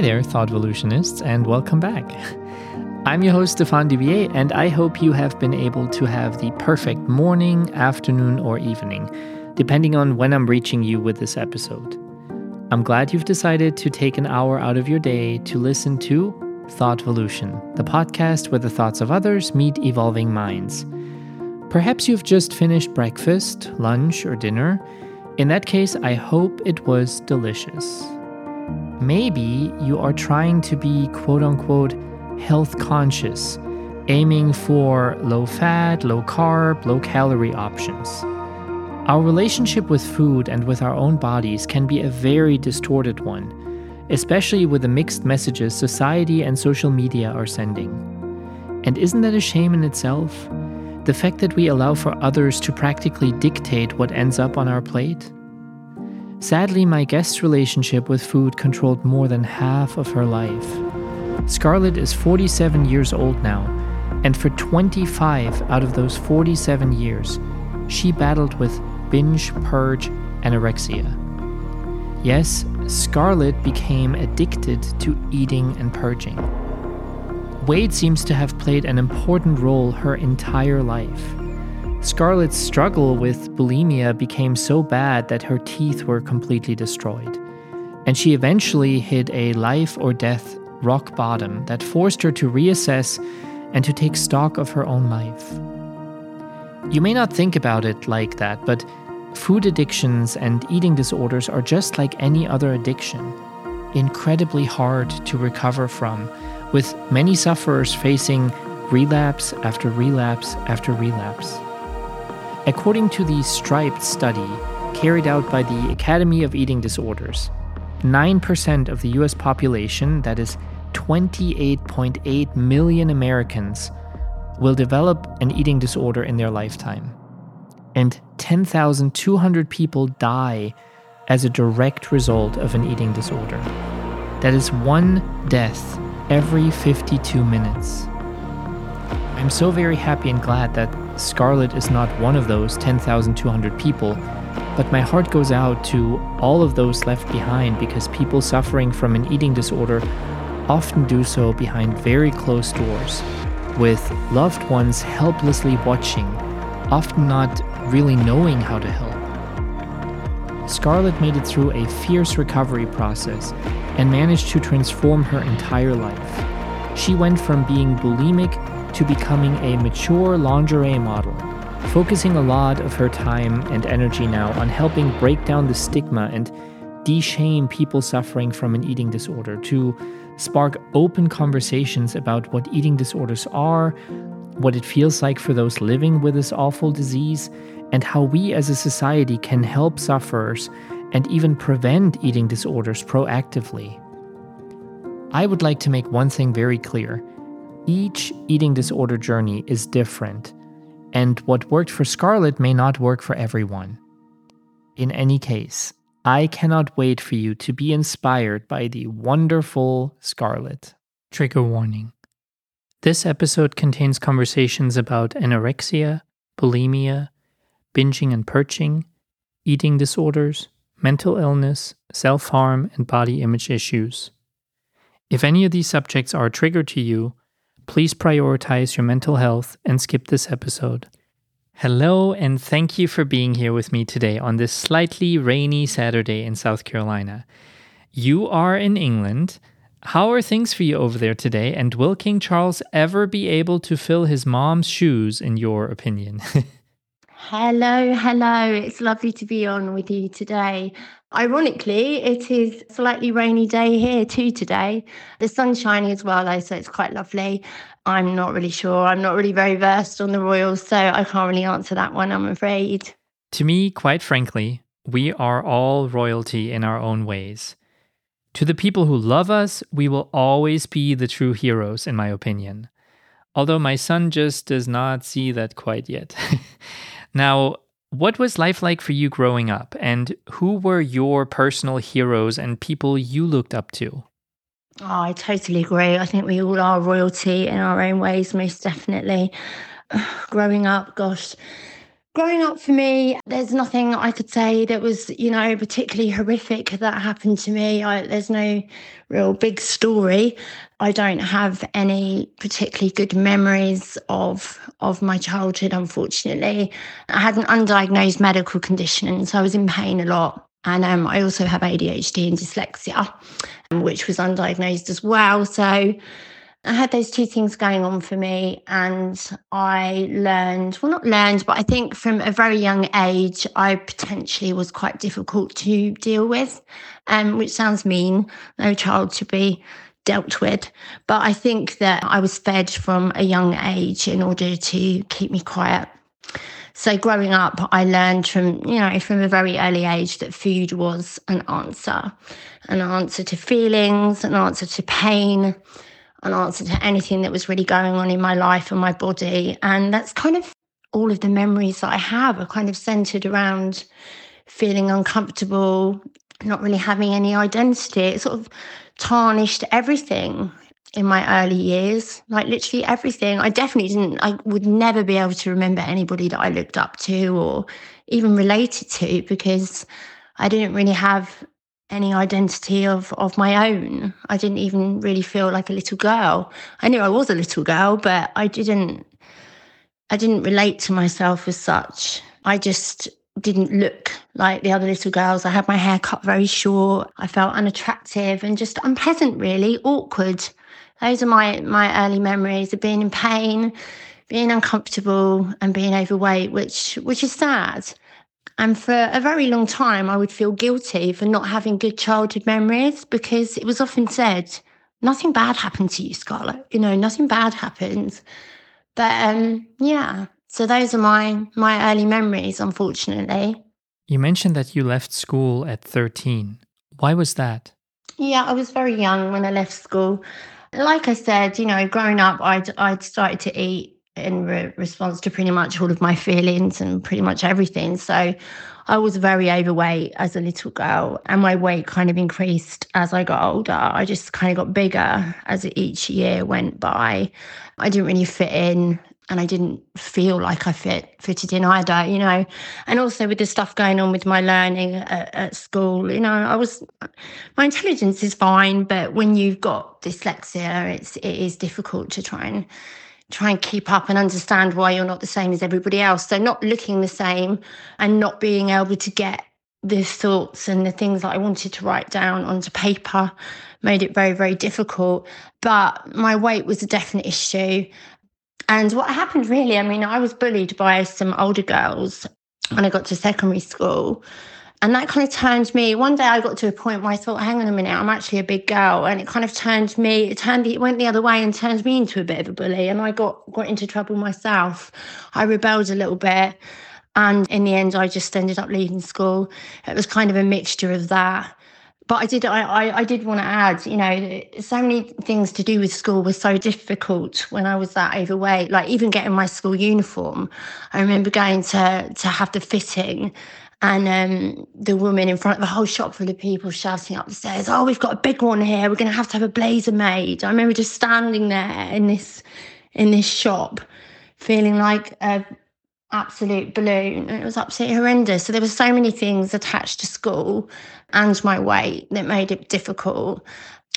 Hi there, Thoughtvolutionists, and welcome back. I'm your host, Stefan Duvier, and I hope you have been able to have the perfect morning, afternoon, or evening, depending on when I'm reaching you with this episode. I'm glad you've decided to take an hour out of your day to listen to Thoughtvolution, the podcast where the thoughts of others meet evolving minds. Perhaps you've just finished breakfast, lunch, or dinner. In that case, I hope it was delicious. Maybe you are trying to be quote unquote health conscious, aiming for low fat, low carb, low calorie options. Our relationship with food and with our own bodies can be a very distorted one, especially with the mixed messages society and social media are sending. And isn't that a shame in itself? The fact that we allow for others to practically dictate what ends up on our plate? Sadly, my guest's relationship with food controlled more than half of her life. Scarlett is 47 years old now, and for 25 out of those 47 years, she battled with binge, purge, anorexia. Yes, Scarlett became addicted to eating and purging. Weight seems to have played an important role her entire life. Scarlett's struggle with bulimia became so bad that her teeth were completely destroyed. And she eventually hit a life or death rock bottom that forced her to reassess and to take stock of her own life. You may not think about it like that, but food addictions and eating disorders are just like any other addiction, incredibly hard to recover from, with many sufferers facing relapse after relapse after relapse. According to the STRIPED study carried out by the Academy of Eating Disorders, 9% of the US population, that is 28.8 million Americans, will develop an eating disorder in their lifetime. And 10,200 people die as a direct result of an eating disorder. That is one death every 52 minutes. I'm so very happy and glad that Scarlett is not one of those 10,200 people, but my heart goes out to all of those left behind because people suffering from an eating disorder often do so behind very closed doors, with loved ones helplessly watching, often not really knowing how to help. Scarlett made it through a fierce recovery process and managed to transform her entire life. She went from being bulimic to becoming a mature lingerie model, focusing a lot of her time and energy now on helping break down the stigma and de-shame people suffering from an eating disorder, to spark open conversations about what eating disorders are, what it feels like for those living with this awful disease, and how we as a society can help sufferers and even prevent eating disorders proactively. I would like to make one thing very clear each eating disorder journey is different, and what worked for Scarlett may not work for everyone. In any case, I cannot wait for you to be inspired by the wonderful Scarlett. Trigger warning. This episode contains conversations about anorexia, bulimia, binging and purging, eating disorders, mental illness, self harm, and body image issues. If any of these subjects are a trigger to you, please prioritize your mental health and skip this episode. Hello, and thank you for being here with me today on this slightly rainy Saturday in South Carolina. You are in England. How are things for you over there today? And will King Charles ever be able to fill his mom's shoes, in your opinion? hello, hello. It's lovely to be on with you today. Ironically, it is a slightly rainy day here too today. The sun's shining as well, though, so it's quite lovely. I'm not really sure. I'm not really very versed on the royals, so I can't really answer that one, I'm afraid. To me, quite frankly, we are all royalty in our own ways. To the people who love us, we will always be the true heroes, in my opinion. Although my son just does not see that quite yet. now, what was life like for you growing up, and who were your personal heroes and people you looked up to? Oh, I totally agree. I think we all are royalty in our own ways, most definitely. growing up, gosh, growing up for me, there's nothing I could say that was, you know, particularly horrific that happened to me. I, there's no real big story. I don't have any particularly good memories of of my childhood, unfortunately. I had an undiagnosed medical condition, so I was in pain a lot. And um, I also have ADHD and dyslexia, which was undiagnosed as well. So I had those two things going on for me, and I learned well, not learned, but I think from a very young age, I potentially was quite difficult to deal with, um, which sounds mean. No child should be dealt with. But I think that I was fed from a young age in order to keep me quiet. So growing up, I learned from, you know, from a very early age that food was an answer, an answer to feelings, an answer to pain, an answer to anything that was really going on in my life and my body. And that's kind of all of the memories that I have are kind of centered around feeling uncomfortable, not really having any identity. It sort of tarnished everything in my early years, like literally everything. I definitely didn't, I would never be able to remember anybody that I looked up to or even related to because I didn't really have any identity of of my own. I didn't even really feel like a little girl. I knew I was a little girl, but I didn't I didn't relate to myself as such. I just didn't look like the other little girls. I had my hair cut very short. I felt unattractive and just unpleasant, really, awkward. Those are my my early memories of being in pain, being uncomfortable and being overweight, which which is sad. And for a very long time, I would feel guilty for not having good childhood memories because it was often said, nothing bad happened to you, Scarlett. You know, nothing bad happened. But um, yeah, so those are my my early memories, unfortunately. You mentioned that you left school at 13. Why was that? Yeah, I was very young when I left school. Like I said, you know, growing up, I'd I'd started to eat in re- response to pretty much all of my feelings and pretty much everything. So I was very overweight as a little girl, and my weight kind of increased as I got older. I just kind of got bigger as each year went by. I didn't really fit in. And I didn't feel like I fit fitted in either, you know. And also with the stuff going on with my learning at, at school, you know, I was my intelligence is fine, but when you've got dyslexia, it's it is difficult to try and try and keep up and understand why you're not the same as everybody else. So, not looking the same and not being able to get the thoughts and the things that I wanted to write down onto paper made it very, very difficult. But my weight was a definite issue. And what happened really, I mean, I was bullied by some older girls when I got to secondary school. And that kind of turned me. One day I got to a point where I thought, hang on a minute, I'm actually a big girl. And it kind of turned me, it turned, it went the other way and turned me into a bit of a bully. And I got, got into trouble myself. I rebelled a little bit. And in the end, I just ended up leaving school. It was kind of a mixture of that. But I did, I, I, I did want to add, you know, so many things to do with school were so difficult when I was that overweight. Like even getting my school uniform, I remember going to to have the fitting, and um, the woman in front of the whole shop full of people shouting up the stairs, "Oh, we've got a big one here. We're going to have to have a blazer made." I remember just standing there in this in this shop, feeling like a absolute balloon. It was absolutely horrendous. So there were so many things attached to school and my weight that made it difficult.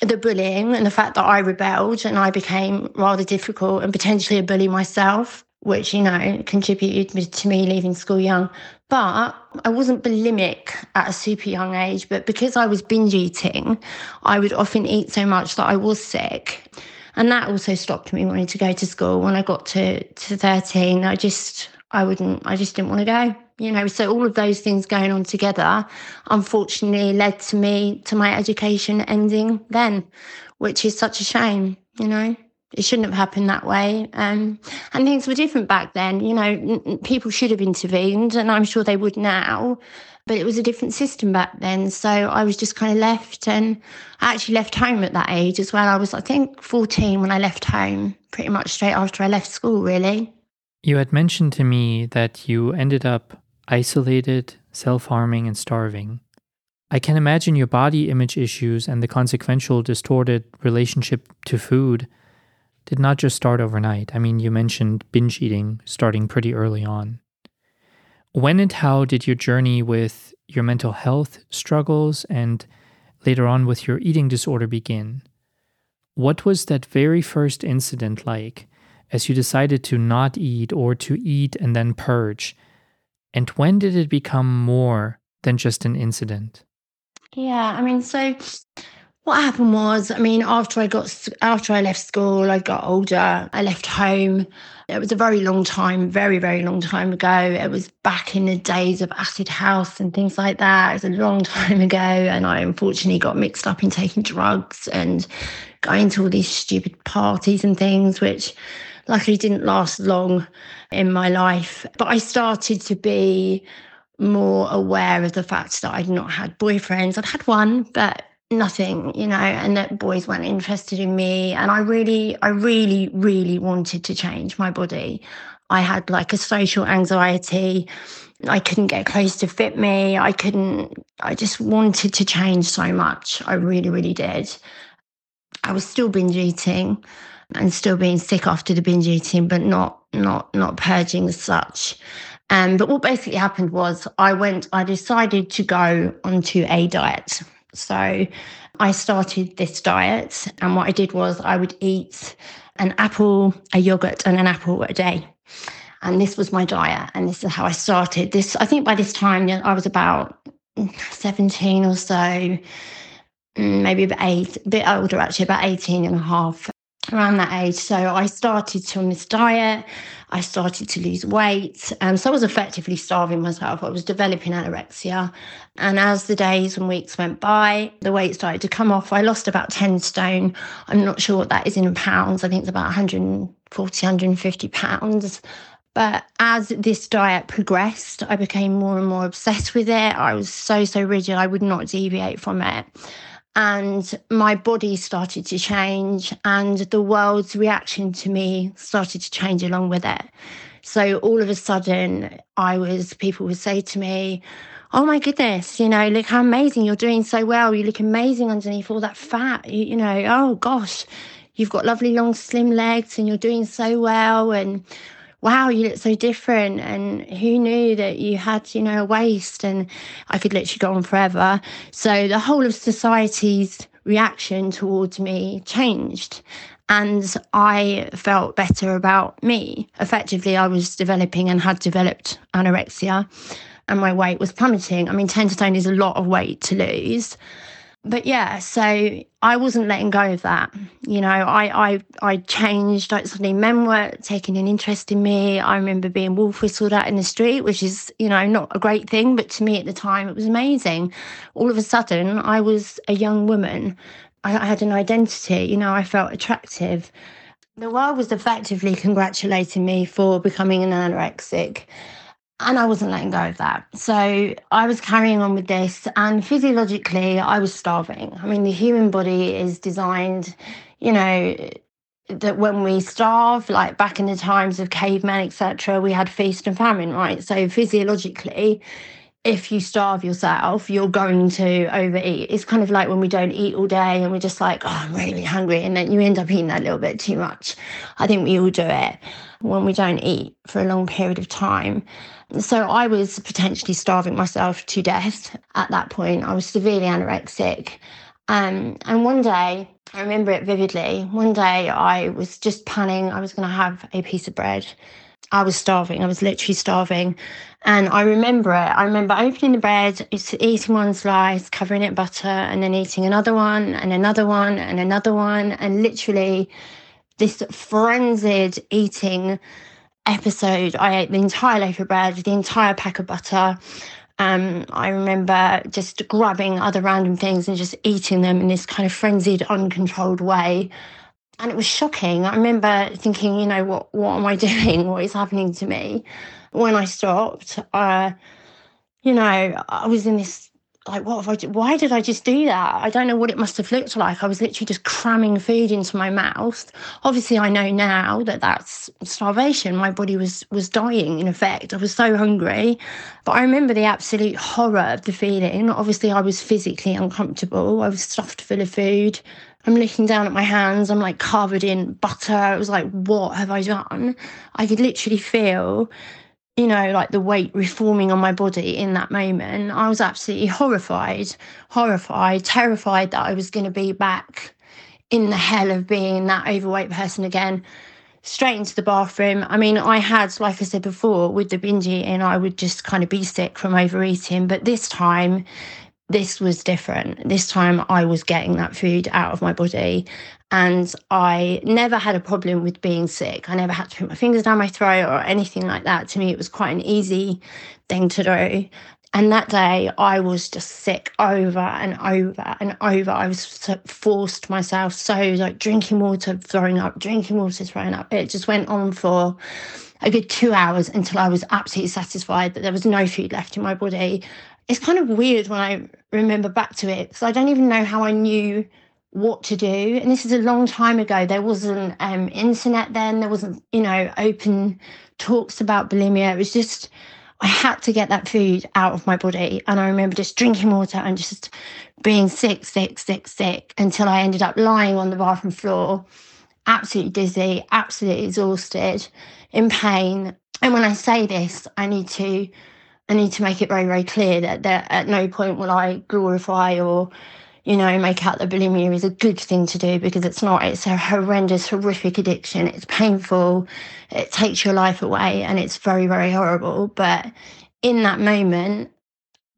The bullying and the fact that I rebelled and I became rather difficult and potentially a bully myself which, you know, contributed to me leaving school young. But I wasn't bulimic at a super young age, but because I was binge eating, I would often eat so much that I was sick. And that also stopped me wanting to go to school. When I got to, to 13, I just, I wouldn't, I just didn't want to go. You know, so all of those things going on together, unfortunately, led to me to my education ending then, which is such a shame, you know it shouldn't have happened that way. Um, and things were different back then. You know, people should have intervened, and I'm sure they would now. But it was a different system back then. So I was just kind of left, and I actually left home at that age as well. I was, I think, 14 when I left home, pretty much straight after I left school, really. You had mentioned to me that you ended up isolated, self harming, and starving. I can imagine your body image issues and the consequential distorted relationship to food did not just start overnight. I mean, you mentioned binge eating starting pretty early on. When and how did your journey with your mental health struggles and later on with your eating disorder begin? What was that very first incident like as you decided to not eat or to eat and then purge? And when did it become more than just an incident? Yeah, I mean, so what happened was, I mean, after I got after I left school, I got older. I left home. It was a very long time, very very long time ago. It was back in the days of acid house and things like that. It was a long time ago, and I unfortunately got mixed up in taking drugs and going to all these stupid parties and things, which luckily didn't last long in my life. But I started to be more aware of the fact that I'd not had boyfriends. I'd had one, but nothing, you know, and that boys weren't interested in me. And I really, I really, really wanted to change my body. I had like a social anxiety. I couldn't get clothes to fit me. I couldn't, I just wanted to change so much. I really, really did. I was still binge eating and still being sick after the binge eating, but not not not purging as such. Um, but what basically happened was I went, I decided to go onto a diet. So I started this diet, and what I did was I would eat an apple, a yogurt, and an apple a day. And this was my diet, and this is how I started. This, I think by this time I was about 17 or so, mm, maybe about eight, a bit older actually, about 18 and a half around that age. So I started to on this diet. I started to lose weight. Um, so I was effectively starving myself. I was developing anorexia. And as the days and weeks went by, the weight started to come off. I lost about 10 stone. I'm not sure what that is in pounds. I think it's about 140, 150 pounds. But as this diet progressed, I became more and more obsessed with it. I was so, so rigid. I would not deviate from it and my body started to change and the world's reaction to me started to change along with it. So all of a sudden i was people would say to me oh my goodness you know look how amazing you're doing so well you look amazing underneath all that fat you, you know oh gosh you've got lovely long slim legs and you're doing so well and wow, you look so different. And who knew that you had, you know, a waist? And I could literally go on forever. So the whole of society's reaction towards me changed. And I felt better about me. Effectively, I was developing and had developed anorexia, and my weight was plummeting. I mean, 10 stone is a lot of weight to lose but yeah, so I wasn't letting go of that. You know, I I I changed. Like suddenly, men were taking an interest in me. I remember being wolf whistled at in the street, which is you know not a great thing, but to me at the time it was amazing. All of a sudden, I was a young woman. I, I had an identity. You know, I felt attractive. The world was effectively congratulating me for becoming an anorexic. And I wasn't letting go of that. So I was carrying on with this. And physiologically, I was starving. I mean, the human body is designed, you know, that when we starve, like back in the times of cavemen, etc., we had feast and famine, right? So physiologically, if you starve yourself, you're going to overeat. It's kind of like when we don't eat all day and we're just like, oh, I'm really hungry. And then you end up eating that little bit too much. I think we all do it when we don't eat for a long period of time. So I was potentially starving myself to death at that point. I was severely anorexic. Um, and one day, I remember it vividly. One day I was just planning, I was going to have a piece of bread. I was starving. I was literally starving. And I remember it. I remember opening the bread, eating one slice, covering it butter, and then eating another one, and another one, and another one. And literally, this frenzied eating episode, I ate the entire loaf of bread, the entire pack of butter. Um, I remember just grabbing other random things and just eating them in this kind of frenzied, uncontrolled way. And it was shocking. I remember thinking, you know, what what am I doing? What is happening to me? When I stopped, uh, you know, I was in this like what have I why did I just do that? I don't know what it must have looked like. I was literally just cramming food into my mouth. Obviously I know now that that's starvation. My body was was dying in effect. I was so hungry. But I remember the absolute horror of the feeling. Obviously I was physically uncomfortable. I was stuffed full of food. I'm looking down at my hands. I'm like covered in butter. It was like, what have I done? I could literally feel you know, like the weight reforming on my body in that moment, I was absolutely horrified, horrified, terrified that I was going to be back in the hell of being that overweight person again. Straight into the bathroom. I mean, I had, like I said before, with the binge eating, I would just kind of be sick from overeating. But this time, this was different. This time I was getting that food out of my body. And I never had a problem with being sick. I never had to put my fingers down my throat or anything like that. To me, it was quite an easy thing to do. And that day, I was just sick over and over and over. I was forced myself so like drinking water, throwing up, drinking water, throwing up. It just went on for a good two hours until I was absolutely satisfied that there was no food left in my body. It's kind of weird when I remember back to it because I don't even know how I knew what to do. And this is a long time ago. There wasn't um, internet then. There wasn't, you know, open talks about bulimia. It was just I had to get that food out of my body. And I remember just drinking water and just being sick, sick, sick, sick until I ended up lying on the bathroom floor, absolutely dizzy, absolutely exhausted, in pain. And when I say this, I need to I need to make it very, very clear that, that at no point will I glorify or you know, make out that bulimia is a good thing to do because it's not. It's a horrendous, horrific addiction. It's painful. It takes your life away and it's very, very horrible. But in that moment,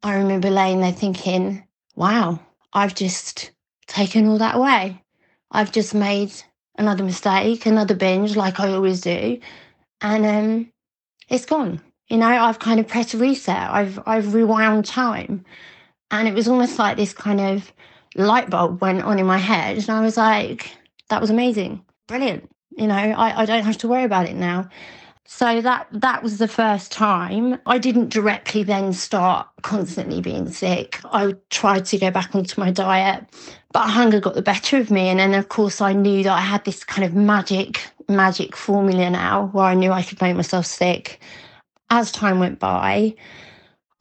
I remember laying there thinking, wow, I've just taken all that away. I've just made another mistake, another binge like I always do. And um, it's gone. You know, I've kind of pressed reset. I've I've rewound time. And it was almost like this kind of light bulb went on in my head and I was like, that was amazing. Brilliant. You know, I, I don't have to worry about it now. So that that was the first time. I didn't directly then start constantly being sick. I tried to go back onto my diet, but hunger got the better of me. And then of course I knew that I had this kind of magic, magic formula now where I knew I could make myself sick. As time went by,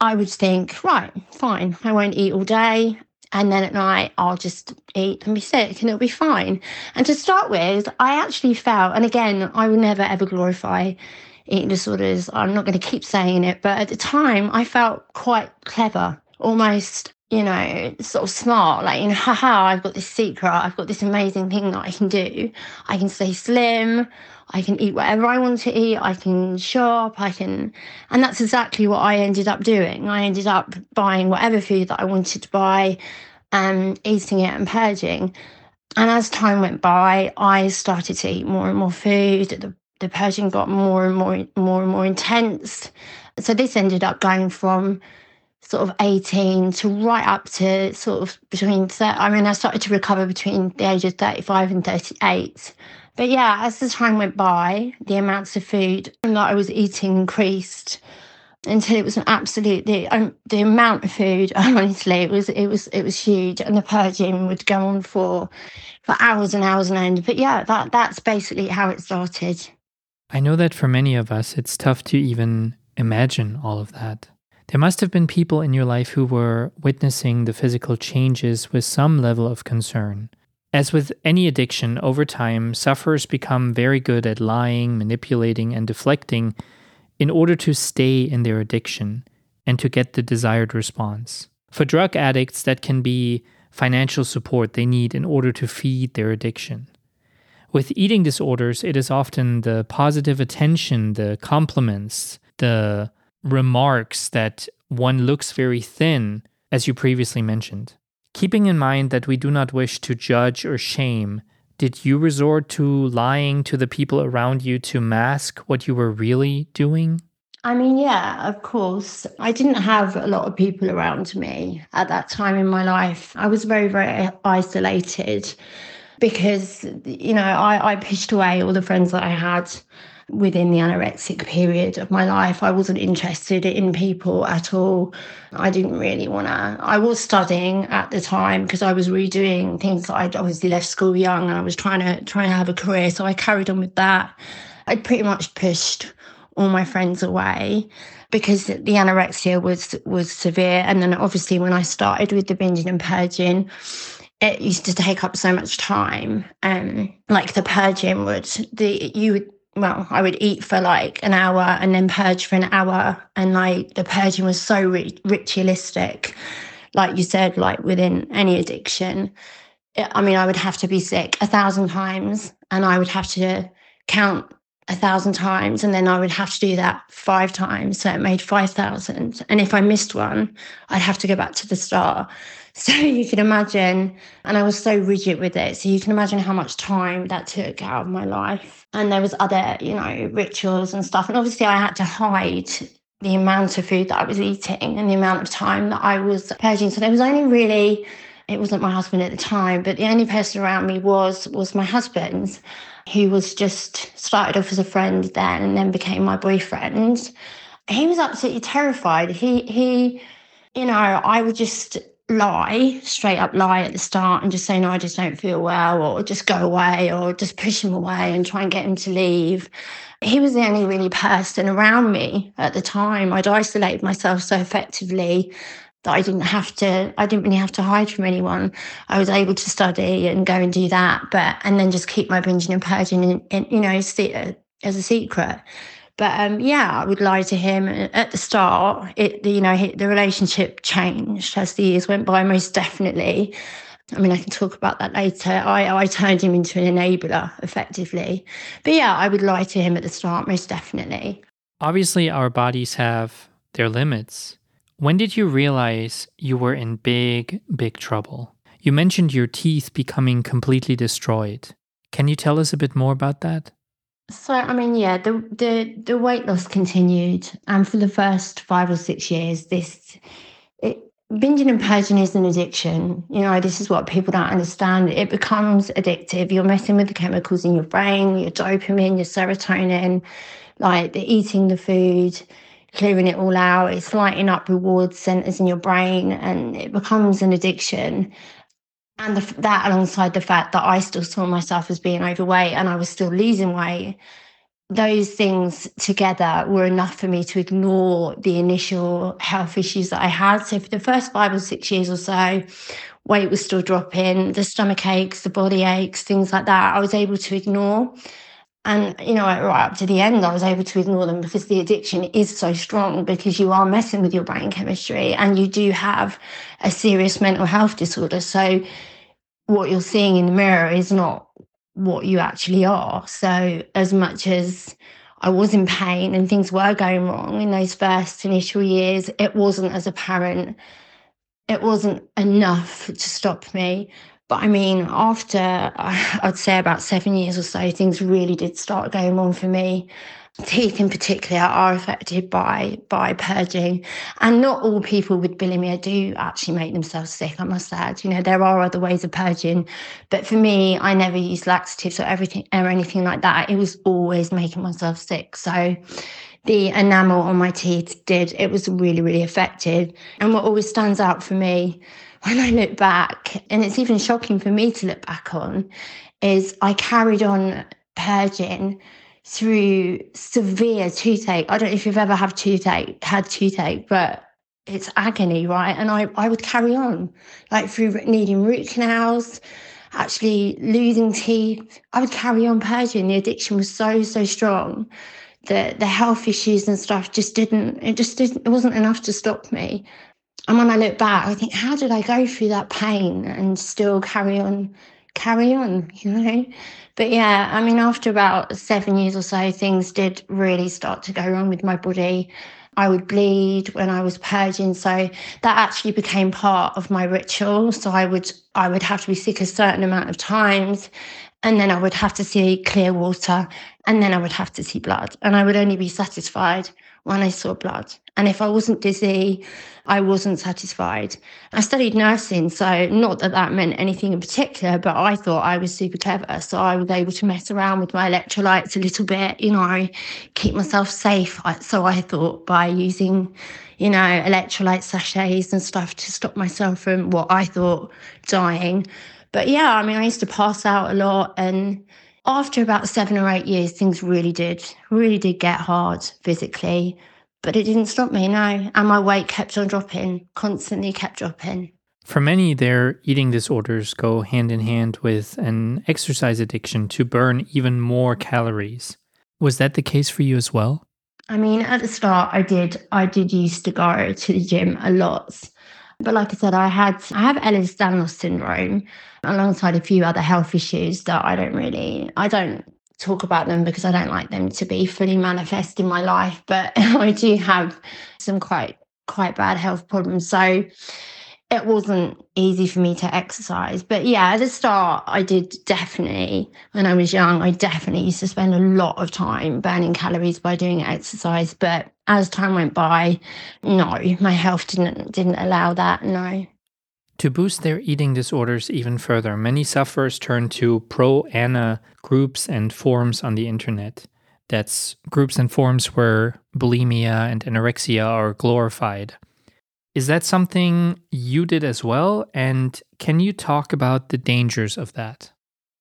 I would think, right, fine, I won't eat all day. And then at night, I'll just eat and be sick and it'll be fine. And to start with, I actually felt, and again, I will never ever glorify eating disorders. I'm not going to keep saying it, but at the time, I felt quite clever, almost, you know, sort of smart. Like, you know, haha, I've got this secret. I've got this amazing thing that I can do. I can stay slim. I can eat whatever I want to eat. I can shop. I can, and that's exactly what I ended up doing. I ended up buying whatever food that I wanted to buy, and eating it and purging. And as time went by, I started to eat more and more food. The, the purging got more and more, more and more intense. So this ended up going from sort of 18 to right up to sort of between, I mean, I started to recover between the age of 35 and 38. But yeah, as the time went by, the amounts of food that I was eating increased until it was an absolute the, um, the amount of food. Honestly, it was it was it was huge, and the purging would go on for for hours and hours and end. But yeah, that that's basically how it started. I know that for many of us, it's tough to even imagine all of that. There must have been people in your life who were witnessing the physical changes with some level of concern. As with any addiction, over time, sufferers become very good at lying, manipulating, and deflecting in order to stay in their addiction and to get the desired response. For drug addicts, that can be financial support they need in order to feed their addiction. With eating disorders, it is often the positive attention, the compliments, the remarks that one looks very thin, as you previously mentioned. Keeping in mind that we do not wish to judge or shame, did you resort to lying to the people around you to mask what you were really doing? I mean, yeah, of course. I didn't have a lot of people around me at that time in my life. I was very, very isolated because, you know, I, I pushed away all the friends that I had within the anorexic period of my life. I wasn't interested in people at all. I didn't really want to. I was studying at the time because I was redoing things. I'd obviously left school young and I was trying to trying to have a career. So I carried on with that. I'd pretty much pushed all my friends away because the anorexia was was severe. And then obviously when I started with the binging and purging, it used to take up so much time. Um, like the purging would the you would well, I would eat for like an hour and then purge for an hour. And like the purging was so ritualistic. Like you said, like within any addiction, I mean, I would have to be sick a thousand times and I would have to count a thousand times and then I would have to do that five times. So it made 5,000. And if I missed one, I'd have to go back to the start. So you can imagine, and I was so rigid with it. So you can imagine how much time that took out of my life. And there was other, you know, rituals and stuff. And obviously I had to hide the amount of food that I was eating and the amount of time that I was purging. So there was only really, it wasn't my husband at the time, but the only person around me was was my husband who was just started off as a friend then and then became my boyfriend. He was absolutely terrified. He he, you know, I would just lie, straight up lie at the start and just say, no, I just don't feel well, or just go away, or just push him away and try and get him to leave. He was the only really person around me at the time. I'd isolated myself so effectively that I didn't have to, I didn't really have to hide from anyone. I was able to study and go and do that, but, and then just keep my binging and purging and, in you know, as a secret. But um, yeah, I would lie to him at the start. It, you know, the relationship changed as the years went by, most definitely. I mean, I can talk about that later. I, I turned him into an enabler effectively. But yeah, I would lie to him at the start, most definitely. Obviously, our bodies have their limits. When did you realize you were in big, big trouble? You mentioned your teeth becoming completely destroyed. Can you tell us a bit more about that? So, I mean, yeah, the, the, the weight loss continued. And for the first five or six years, this it, binging and purging is an addiction. You know, this is what people don't understand. It becomes addictive. You're messing with the chemicals in your brain, your dopamine, your serotonin, like the eating the food clearing it all out. It's lighting up reward centers in your brain and it becomes an addiction. And the, that alongside the fact that I still saw myself as being overweight and I was still losing weight, those things together were enough for me to ignore the initial health issues that I had. So for the first five or six years or so, weight was still dropping, the stomach aches, the body aches, things like that, I was able to ignore. And, you know, right up to the end, I was able to ignore them because the addiction is so strong because you are messing with your brain chemistry and you do have a serious mental health disorder. So, what you're seeing in the mirror is not what you actually are. So, as much as I was in pain and things were going wrong in those first initial years, it wasn't as apparent. It wasn't enough to stop me. But I mean, after uh, I'd say about seven years or so, things really did start going on for me. Teeth in particular are affected by by purging, and not all people with bulimia do actually make themselves sick. I must add, you know, there are other ways of purging, but for me, I never used laxatives or everything or anything like that. It was always making myself sick. So the enamel on my teeth did it was really really affected and what always stands out for me when I look back, and it's even shocking for me to look back on, is I carried on purging through severe toothache. I don't know if you've ever had toothache, had toothache, but it's agony, right? And I, I would carry on, like through needing root canals, actually losing teeth. I would carry on purging. The addiction was so, so strong that the health issues and stuff just didn't, it just didn't, it wasn't enough to stop me. And when I look back, I think, how did I go through that pain and still carry on, carry on, you know? But yeah, I mean, after about seven years or so, things did really start to go wrong with my body. I would bleed when I was purging, so that actually became part of my ritual. So I would I would have to be sick a certain amount of times, and then I would have to see clear water, and then I would have to see blood, and I would only be satisfied when I saw blood. And if I wasn't dizzy, I wasn't satisfied. I studied nursing, so not that that meant anything in particular, but I thought I was super clever. So I was able to mess around with my electrolytes a little bit, you know, keep myself safe. So I thought by using, you know, electrolyte sachets and stuff to stop myself from what I thought dying. But yeah, I mean, I used to pass out a lot and after about seven or eight years, things really did, really did get hard physically. But it didn't stop me, no. And my weight kept on dropping, constantly kept dropping. For many, their eating disorders go hand in hand with an exercise addiction to burn even more calories. Was that the case for you as well? I mean, at the start, I did. I did used to go to the gym a lot, but like I said, I had I have Ehlers-Danlos syndrome, alongside a few other health issues that I don't really I don't talk about them because I don't like them to be fully manifest in my life. But I do have some quite quite bad health problems, so it wasn't easy for me to exercise. But yeah, at the start, I did definitely, when I was young, I definitely used to spend a lot of time burning calories by doing exercise. But as time went by, no, my health didn't didn't allow that. No. To boost their eating disorders even further, many sufferers turn to pro ANA groups and forums on the internet. That's groups and forums where bulimia and anorexia are glorified. Is that something you did as well? And can you talk about the dangers of that?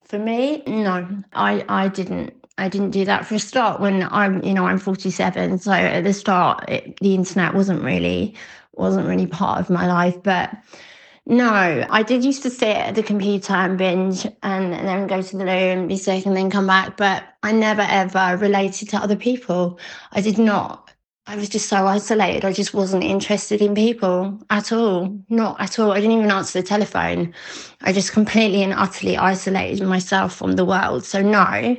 For me, no, I, I didn't. I didn't do that for a start when I'm, you know, I'm 47. So at the start, it, the internet wasn't really, wasn't really part of my life. But no, I did used to sit at the computer and binge and, and then go to the loo and be sick and then come back. But I never ever related to other people. I did not I was just so isolated. I just wasn't interested in people at all. Not at all. I didn't even answer the telephone. I just completely and utterly isolated myself from the world. So no,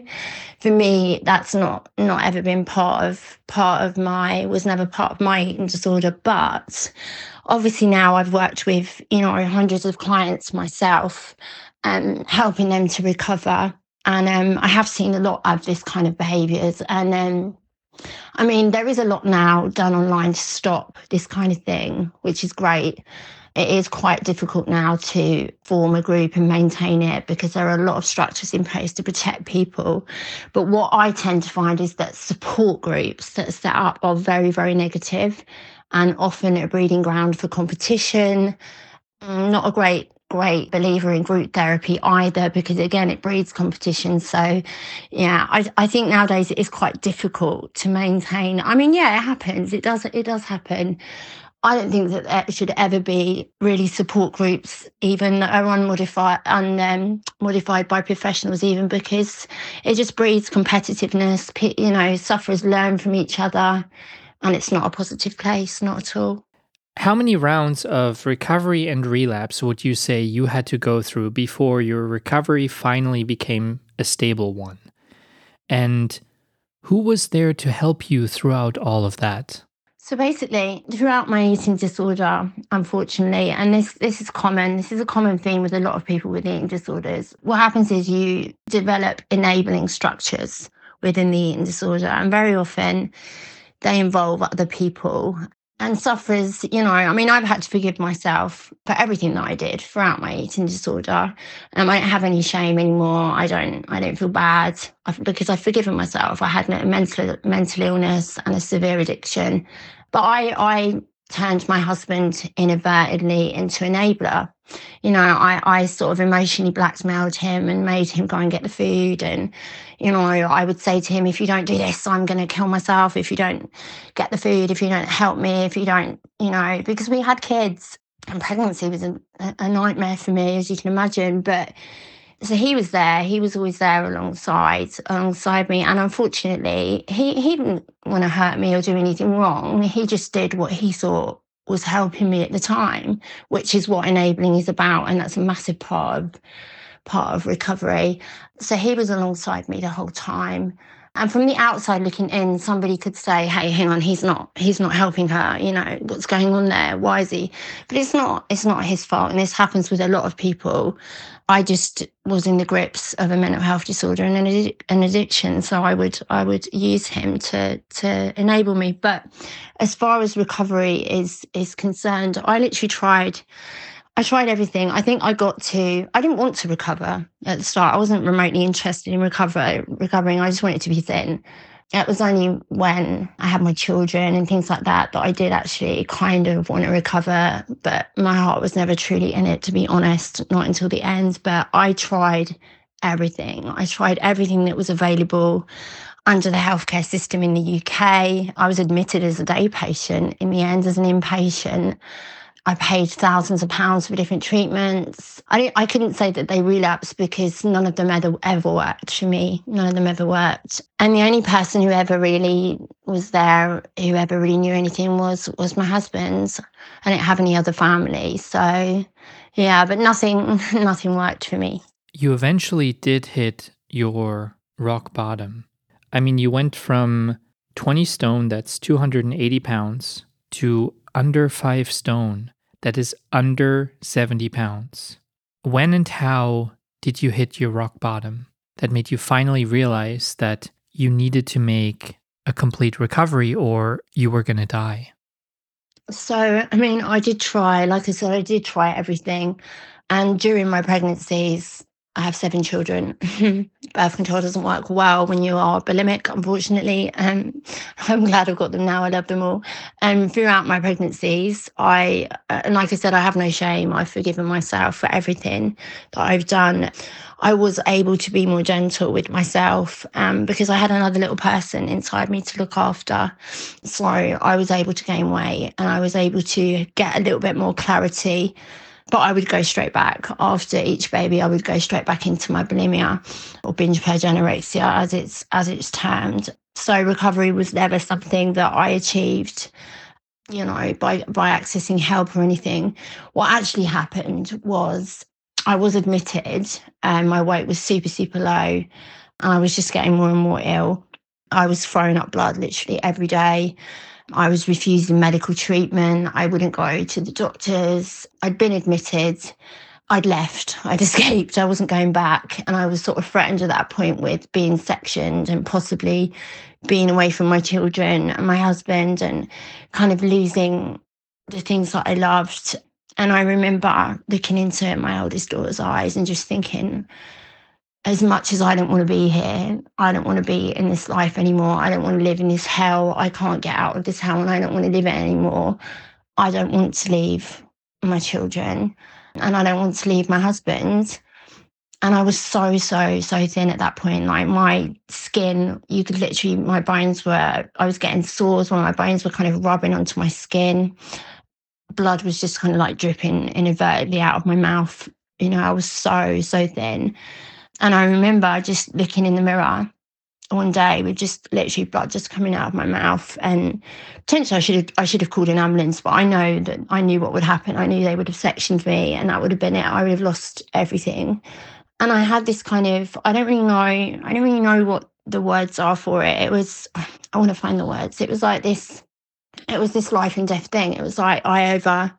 for me, that's not not ever been part of part of my was never part of my eating disorder. But obviously now I've worked with, you know, hundreds of clients myself, um, helping them to recover. And um, I have seen a lot of this kind of behaviours. And um I mean, there is a lot now done online to stop this kind of thing, which is great. It is quite difficult now to form a group and maintain it because there are a lot of structures in place to protect people. But what I tend to find is that support groups that are set up are very, very negative and often a breeding ground for competition. Mm, not a great great believer in group therapy either because again it breeds competition so yeah I, I think nowadays it is quite difficult to maintain i mean yeah it happens it does it does happen I don't think that there should ever be really support groups, even that are unmodified, unmodified um, by professionals, even because it just breeds competitiveness. You know, sufferers learn from each other, and it's not a positive place, not at all. How many rounds of recovery and relapse would you say you had to go through before your recovery finally became a stable one? And who was there to help you throughout all of that? So basically, throughout my eating disorder, unfortunately, and this this is common, this is a common theme with a lot of people with eating disorders. What happens is you develop enabling structures within the eating disorder, and very often they involve other people and suffers, you know, I mean, I've had to forgive myself for everything that I did throughout my eating disorder. Um, I don't have any shame anymore. I don't, I don't feel bad because I've forgiven myself. I had a mental, mental illness and a severe addiction, but I, I turned my husband inadvertently into enabler. You know, I, I sort of emotionally blackmailed him and made him go and get the food. And, you know, I would say to him, if you don't do this, I'm going to kill myself. If you don't get the food, if you don't help me, if you don't, you know, because we had kids and pregnancy was a, a nightmare for me, as you can imagine. But so he was there he was always there alongside alongside me and unfortunately he, he didn't want to hurt me or do anything wrong he just did what he thought was helping me at the time which is what enabling is about and that's a massive part of part of recovery so he was alongside me the whole time and from the outside looking in, somebody could say, "Hey, hang on, he's not, he's not helping her. You know, what's going on there? Why is he?" But it's not, it's not his fault, and this happens with a lot of people. I just was in the grips of a mental health disorder and an, an addiction, so I would, I would use him to to enable me. But as far as recovery is is concerned, I literally tried I tried everything. I think I got to, I didn't want to recover at the start. I wasn't remotely interested in recover, recovering. I just wanted to be thin. It was only when I had my children and things like that that I did actually kind of want to recover. But my heart was never truly in it, to be honest, not until the end. But I tried everything. I tried everything that was available under the healthcare system in the UK. I was admitted as a day patient in the end, as an inpatient I paid thousands of pounds for different treatments. I, I couldn't say that they relapsed because none of them ever, ever worked for me. None of them ever worked. And the only person who ever really was there, who ever really knew anything, was was my husband. I didn't have any other family, so yeah. But nothing, nothing worked for me. You eventually did hit your rock bottom. I mean, you went from 20 stone, that's 280 pounds, to under five stone, that is under 70 pounds. When and how did you hit your rock bottom that made you finally realize that you needed to make a complete recovery or you were going to die? So, I mean, I did try, like I said, I did try everything. And during my pregnancies, I have seven children. Birth control doesn't work well when you are bulimic, unfortunately. Um, and I'm glad I've got them now. I love them all. And throughout my pregnancies, I, and like I said, I have no shame. I've forgiven myself for everything that I've done. I was able to be more gentle with myself um, because I had another little person inside me to look after. So I was able to gain weight and I was able to get a little bit more clarity but I would go straight back after each baby. I would go straight back into my bulimia or binge purge anorexia, as it's as it's termed. So recovery was never something that I achieved, you know, by by accessing help or anything. What actually happened was I was admitted, and my weight was super super low, and I was just getting more and more ill. I was throwing up blood literally every day. I was refusing medical treatment. I wouldn't go to the doctors. I'd been admitted. I'd left. I'd escaped. I wasn't going back. And I was sort of threatened at that point with being sectioned and possibly being away from my children and my husband and kind of losing the things that I loved. And I remember looking into my oldest daughter's eyes and just thinking, as much as I don't want to be here, I don't want to be in this life anymore. I don't want to live in this hell. I can't get out of this hell and I don't want to live it anymore. I don't want to leave my children and I don't want to leave my husband. And I was so, so, so thin at that point. Like my skin, you could literally, my bones were, I was getting sores when my bones were kind of rubbing onto my skin. Blood was just kind of like dripping inadvertently out of my mouth. You know, I was so, so thin. And I remember just looking in the mirror one day with just literally blood just coming out of my mouth. And potentially I should have I should have called an ambulance but I know that I knew what would happen. I knew they would have sectioned me and that would have been it. I would have lost everything. And I had this kind of I don't really know I don't really know what the words are for it. It was I want to find the words. It was like this it was this life and death thing. It was like I either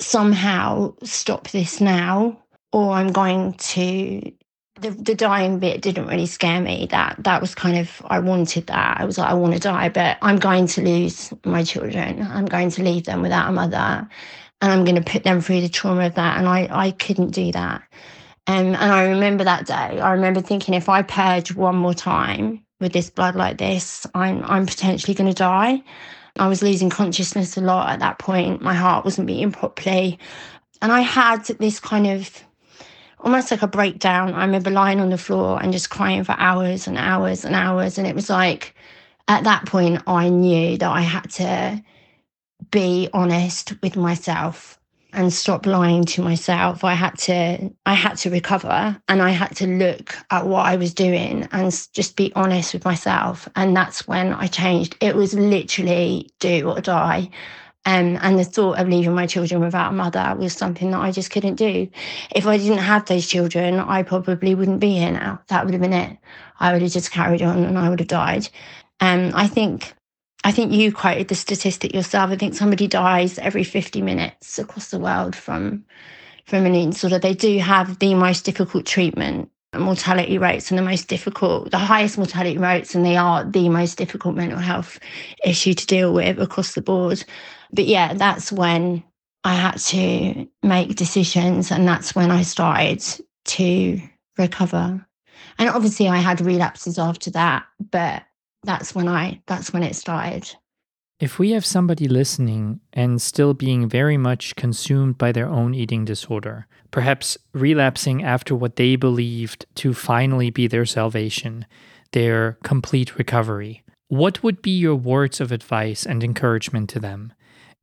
somehow stop this now or I'm going to the, the dying bit didn't really scare me. That that was kind of I wanted that. I was like, I want to die, but I'm going to lose my children. I'm going to leave them without a mother, and I'm going to put them through the trauma of that. And I I couldn't do that. Um, and I remember that day. I remember thinking, if I purge one more time with this blood like this, I'm I'm potentially going to die. I was losing consciousness a lot at that point. My heart wasn't beating properly, and I had this kind of almost like a breakdown. I remember lying on the floor and just crying for hours and hours and hours. And it was like, at that point, I knew that I had to be honest with myself and stop lying to myself. I had to, I had to recover and I had to look at what I was doing and just be honest with myself. And that's when I changed. It was literally do or die. Um, and the thought of leaving my children without a mother was something that I just couldn't do. If I didn't have those children, I probably wouldn't be here now. That would have been it. I would have just carried on and I would have died. Um, I think I think you quoted the statistic yourself. I think somebody dies every 50 minutes across the world from from an disorder. They do have the most difficult treatment mortality rates and the most difficult, the highest mortality rates, and they are the most difficult mental health issue to deal with across the board but yeah, that's when I had to make decisions, and that's when I started to recover. And obviously, I had relapses after that, but that's when I that's when it started. If we have somebody listening and still being very much consumed by their own eating disorder, perhaps relapsing after what they believed to finally be their salvation, their complete recovery, what would be your words of advice and encouragement to them?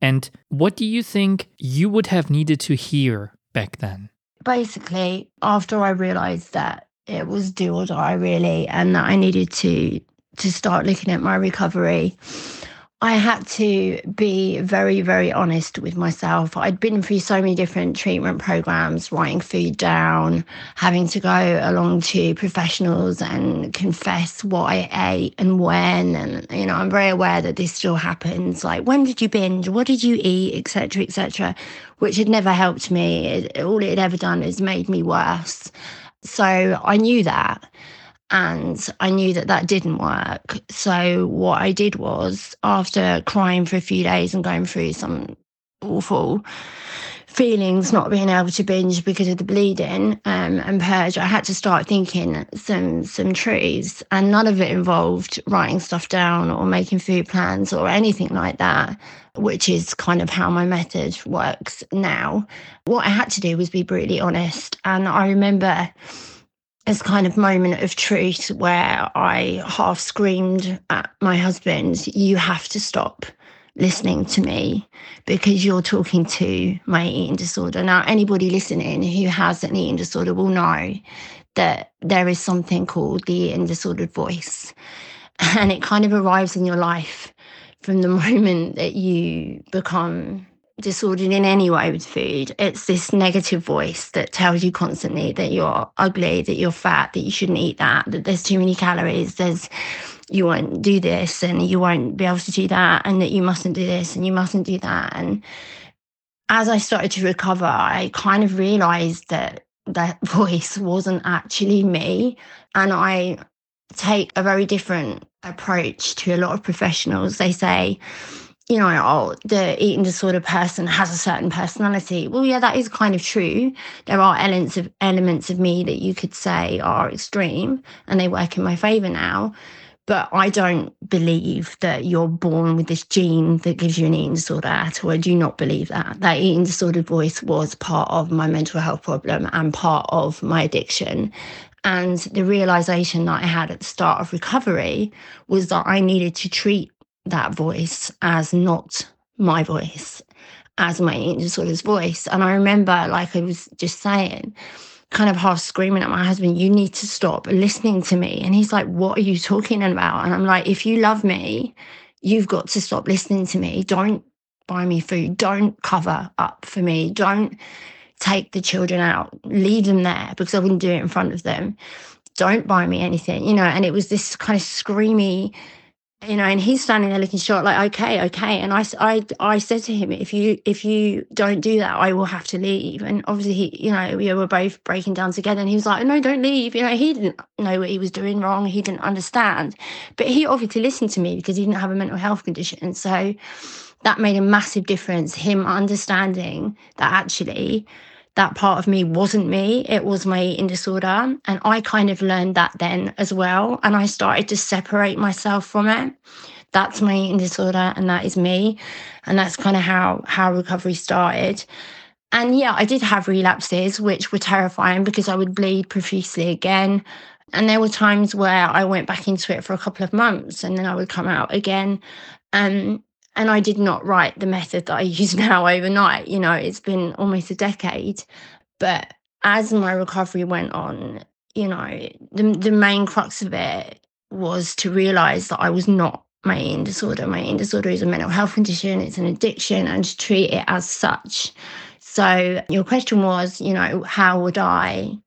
And what do you think you would have needed to hear back then? Basically, after I realized that it was do or die really and that I needed to to start looking at my recovery I had to be very, very honest with myself. I'd been through so many different treatment programs, writing food down, having to go along to professionals and confess what I ate and when. And, you know, I'm very aware that this still happens. Like, when did you binge? What did you eat? Etc. Etc. which had never helped me. It, all it had ever done is made me worse. So I knew that. And I knew that that didn't work. So, what I did was, after crying for a few days and going through some awful feelings, not being able to binge because of the bleeding um, and purge, I had to start thinking some some truths, and none of it involved writing stuff down or making food plans or anything like that, which is kind of how my method works now. What I had to do was be brutally honest, and I remember this kind of moment of truth where I half screamed at my husband, You have to stop listening to me because you're talking to my eating disorder. Now, anybody listening who has an eating disorder will know that there is something called the eating disordered voice. And it kind of arrives in your life from the moment that you become disordered in any way with food. It's this negative voice that tells you constantly that you're ugly, that you're fat, that you shouldn't eat that, that there's too many calories, there's you won't do this and you won't be able to do that, and that you mustn't do this and you mustn't do that. And as I started to recover, I kind of realized that that voice wasn't actually me. And I take a very different approach to a lot of professionals. They say, you know, oh, the eating disorder person has a certain personality. Well, yeah, that is kind of true. There are elements of elements of me that you could say are extreme and they work in my favor now. But I don't believe that you're born with this gene that gives you an eating disorder at all. I do not believe that. That eating disorder voice was part of my mental health problem and part of my addiction. And the realization that I had at the start of recovery was that I needed to treat that voice as not my voice, as my eating disorder's voice. And I remember, like I was just saying, kind of half screaming at my husband, You need to stop listening to me. And he's like, What are you talking about? And I'm like, If you love me, you've got to stop listening to me. Don't buy me food. Don't cover up for me. Don't take the children out. Leave them there because I wouldn't do it in front of them. Don't buy me anything, you know. And it was this kind of screamy, you know and he's standing there looking shocked like okay okay. And I, I i said to him if you if you don't do that i will have to leave. And obviously he you know we were both breaking down together and he was like no don't leave. You know he didn't know what he was doing wrong. He didn't understand. But he obviously listened to me because he didn't have a mental health condition. So that made a massive difference him understanding that actually that part of me wasn't me, it was my eating disorder. And I kind of learned that then as well. And I started to separate myself from it. That's my eating disorder and that is me. And that's kind of how how recovery started. And yeah, I did have relapses, which were terrifying because I would bleed profusely again. And there were times where I went back into it for a couple of months and then I would come out again. Um, and I did not write the method that I use now overnight. You know, it's been almost a decade. But as my recovery went on, you know, the, the main crux of it was to realize that I was not my eating disorder. My eating disorder is a mental health condition, it's an addiction, and to treat it as such. So, your question was, you know, how would I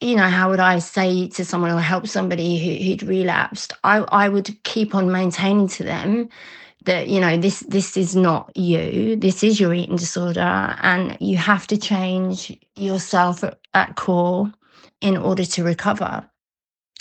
you know, how would I say to someone or help somebody who, who'd relapsed? I, I would keep on maintaining to them that you know this this is not you this is your eating disorder and you have to change yourself at, core in order to recover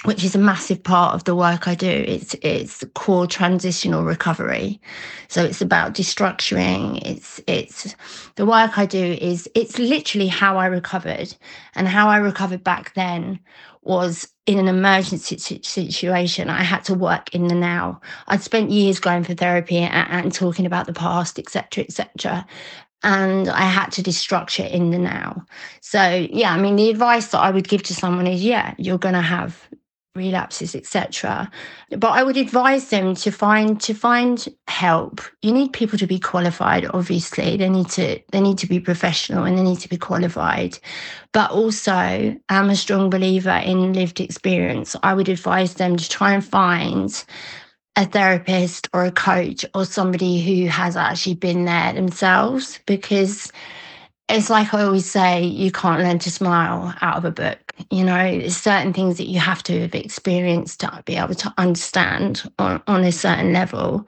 which is a massive part of the work I do. It's it's core transitional recovery. So it's about destructuring. It's it's the work I do is it's literally how I recovered. And how I recovered back then was in an emergency situation. I had to work in the now. I'd spent years going for therapy and, and talking about the past, etc., etc and I had to destructure in the now. So, yeah, I mean, the advice that I would give to someone is yeah, you're going to have relapses etc but i would advise them to find to find help. You need people to be qualified obviously. They need to they need to be professional and they need to be qualified. But also i'm a strong believer in lived experience. I would advise them to try and find a therapist or a coach or somebody who has actually been there themselves because it's like I always say, you can't learn to smile out of a book. You know, there's certain things that you have to have experienced to be able to understand on, on a certain level.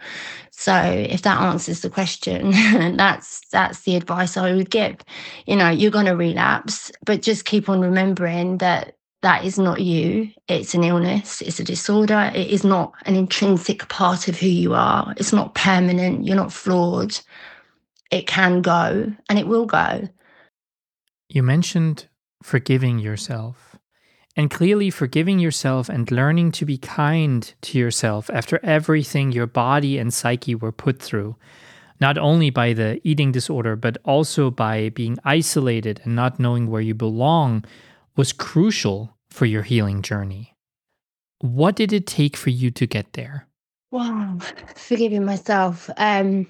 So if that answers the question, that's that's the advice I would give. You know, you're gonna relapse, but just keep on remembering that that is not you. It's an illness, it's a disorder. It is not an intrinsic part of who you are. It's not permanent. You're not flawed it can go and it will go. You mentioned forgiving yourself. And clearly, forgiving yourself and learning to be kind to yourself after everything your body and psyche were put through, not only by the eating disorder, but also by being isolated and not knowing where you belong, was crucial for your healing journey. What did it take for you to get there? Wow, forgiving myself. Um,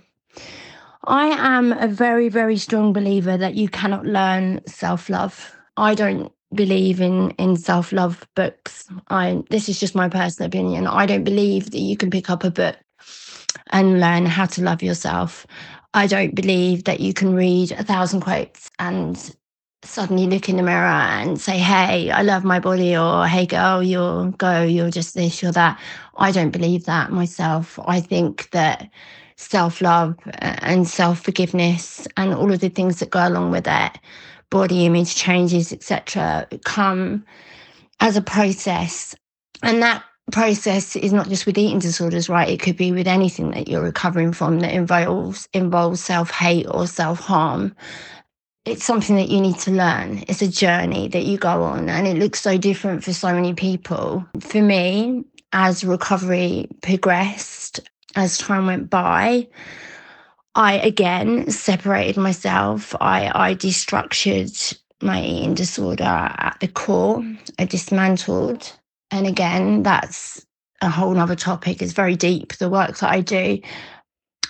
I am a very, very strong believer that you cannot learn self love. I don't believe in in self love books. I this is just my personal opinion. I don't believe that you can pick up a book and learn how to love yourself. I don't believe that you can read a thousand quotes and suddenly look in the mirror and say, Hey, I love my body, or Hey, girl, you're go, you're just this, you're that. I don't believe that myself. I think that self love and self forgiveness and all of the things that go along with it, body image changes, etc., come as a process. And that process is not just with eating disorders, right? It could be with anything that you're recovering from that involves involves self hate or self harm. It's something that you need to learn. It's a journey that you go on, and it looks so different for so many people. For me, as recovery progressed, as time went by, I again separated myself. I, I destructured my eating disorder at the core. I dismantled. And again, that's a whole other topic. It's very deep, the work that I do.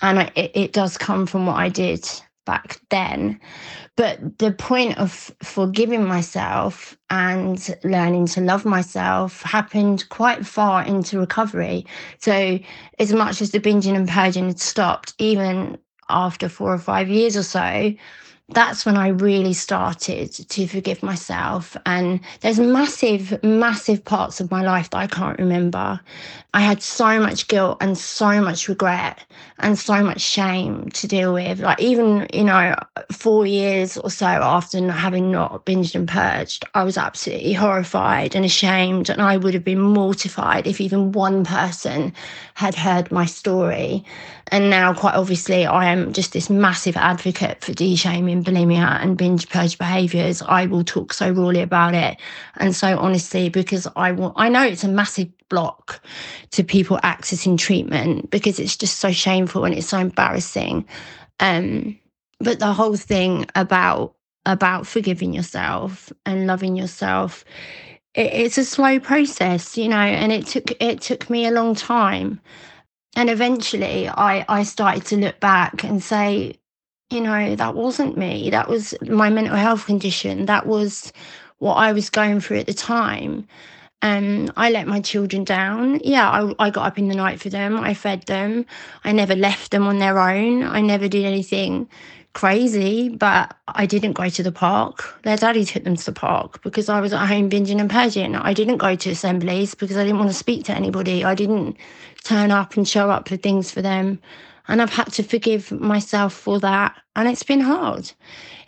And I, it, it does come from what I did back then. But the point of forgiving myself and learning to love myself happened quite far into recovery. So, as much as the binging and purging had stopped, even after four or five years or so, that's when I really started to forgive myself. And there's massive, massive parts of my life that I can't remember. I had so much guilt and so much regret and so much shame to deal with. Like, even, you know, four years or so after having not binged and purged, I was absolutely horrified and ashamed. And I would have been mortified if even one person had heard my story. And now, quite obviously, I am just this massive advocate for de shaming bulimia and binge purge behaviors. I will talk so rawly about it and so honestly because I want, I know it's a massive block to people accessing treatment because it's just so shameful and it's so embarrassing. Um, but the whole thing about about forgiving yourself and loving yourself it, it's a slow process you know and it took it took me a long time. And eventually i i started to look back and say you know that wasn't me. That was my mental health condition. That was what i was going through at the time and I let my children down. Yeah, I, I got up in the night for them. I fed them. I never left them on their own. I never did anything crazy, but I didn't go to the park. Their daddy took them to the park because I was at home binging and purging. I didn't go to assemblies because I didn't want to speak to anybody. I didn't turn up and show up for things for them. And I've had to forgive myself for that. And it's been hard.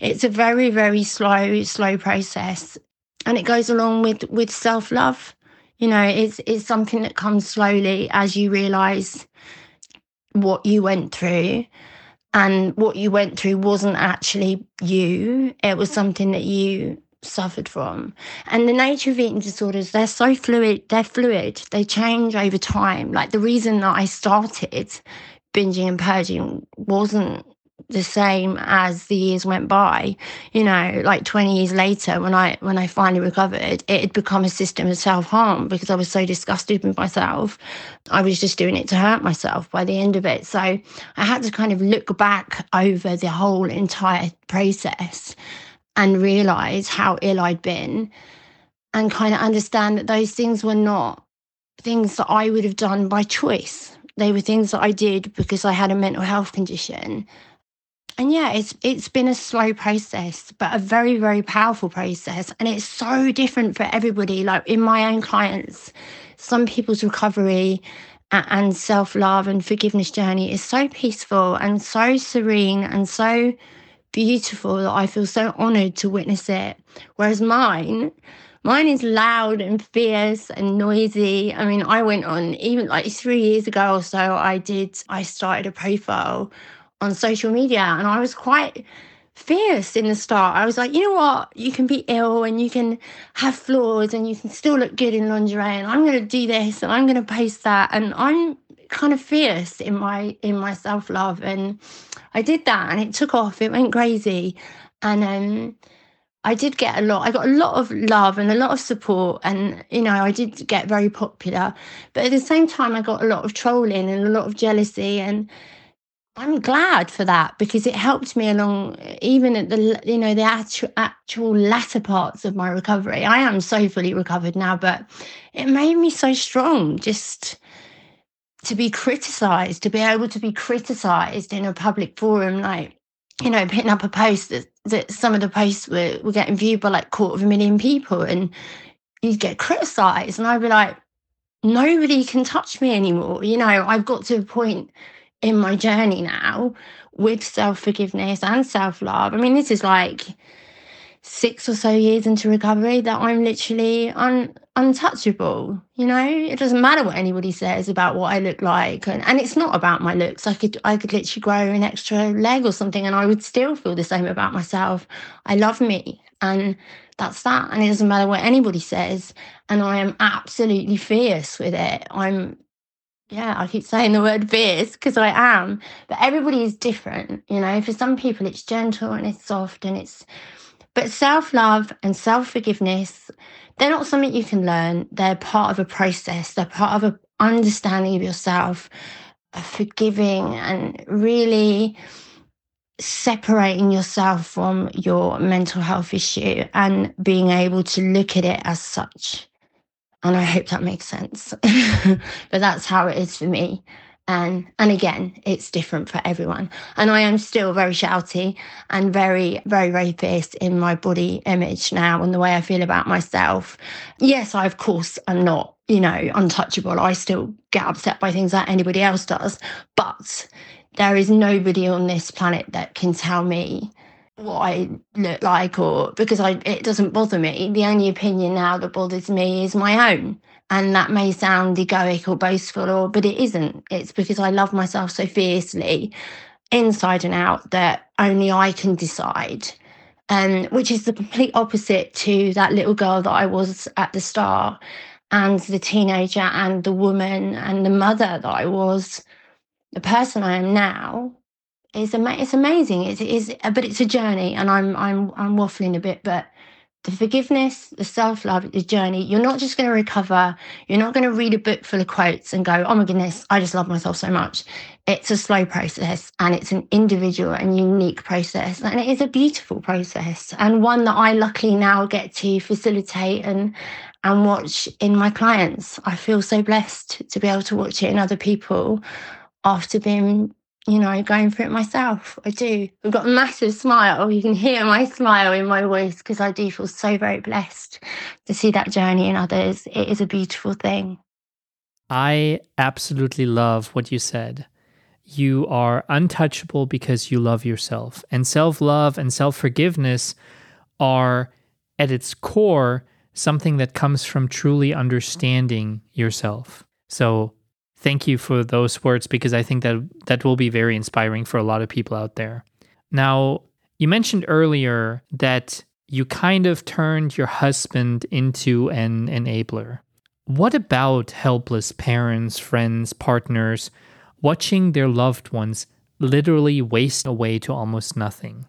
It's a very, very slow, slow process and it goes along with with self love. You know, it's it's something that comes slowly as you realize what you went through. And what you went through wasn't actually you. It was something that you suffered from. And the nature of eating disorders they're so fluid they're fluid. They change over time. Like the reason that i started binging and purging wasn't the same as the years went by. You know like 20 years later when i when i finally recovered it had become a system of self-harm because i was so disgusted with myself. I was just doing it to hurt myself by the end of it. So i had to kind of look back over the whole entire process and realize how ill i'd been and kind of understand that those things were not things that i would have done by choice. They were things that i did because i had a mental health condition and yeah, it's it's been a slow process, but a very very powerful process, and it's so different for everybody. Like in my own clients, some people's recovery and self love and forgiveness journey is so peaceful and so serene and so beautiful that I feel so honored to witness it. Whereas mine, mine is loud and fierce and noisy. I mean, I went on even like three years ago or so, I did, I started a profile on social media and I was quite fierce in the start. I was like, you know what? You can be ill and you can have flaws and you can still look good in lingerie and I'm going to do this and I'm going to post that and I'm kind of fierce in my in my self-love and I did that and it took off. It went crazy. And um I did get a lot. I got a lot of love and a lot of support, and you know, I did get very popular. But at the same time, I got a lot of trolling and a lot of jealousy, and I'm glad for that because it helped me along, even at the you know the actual actual latter parts of my recovery. I am so fully recovered now, but it made me so strong just to be criticized, to be able to be criticized in a public forum, like you know, putting up a post that, that some of the posts were, were getting viewed by like quarter of a million people, and you'd get criticized, and I'd be like, nobody can touch me anymore. You know, I've got to a point in my journey now with self forgiveness and self love. I mean, this is like six or so years into recovery that I'm literally un- untouchable. You know, it doesn't matter what anybody says about what I look like, and, and it's not about my looks. I could I could literally grow an extra leg or something, and I would still feel the same about myself. I love me, and that's that. And it doesn't matter what anybody says. And I am absolutely fierce with it. I'm yeah, I keep saying the word fierce because I am, but everybody is different. You know, for some people it's gentle and it's soft and it's, but self love and self forgiveness, they're not something you can learn. They're part of a process, they're part of an understanding of yourself, forgiving and really separating yourself from your mental health issue and being able to look at it as such and I hope that makes sense. but that's how it is for me. And and again, it's different for everyone. And I am still very shouty and very, very, very fierce in my body image now and the way I feel about myself. Yes, I of course am not, you know, untouchable. I still get upset by things that anybody else does. But there is nobody on this planet that can tell me what I look like or because I it doesn't bother me. The only opinion now that bothers me is my own. And that may sound egoic or boastful or but it isn't. It's because I love myself so fiercely inside and out that only I can decide. Um, which is the complete opposite to that little girl that I was at the start and the teenager and the woman and the mother that I was, the person I am now it's ama- it's amazing. It's, it's uh, but it's a journey, and I'm I'm I'm waffling a bit, but the forgiveness, the self love, the journey. You're not just going to recover. You're not going to read a book full of quotes and go, "Oh my goodness, I just love myself so much." It's a slow process, and it's an individual and unique process, and it is a beautiful process, and one that I luckily now get to facilitate and and watch in my clients. I feel so blessed to be able to watch it in other people after being you know, going through it myself. I do. I've got a massive smile. You can hear my smile in my voice because I do feel so very blessed to see that journey in others. It is a beautiful thing. I absolutely love what you said. You are untouchable because you love yourself. And self love and self forgiveness are, at its core, something that comes from truly understanding yourself. So, thank you for those words because I think that that will be very inspiring for a lot of people out there. Now, you mentioned earlier that you kind of turned your husband into an enabler. What about helpless parents, friends, partners watching their loved ones literally waste away to almost nothing.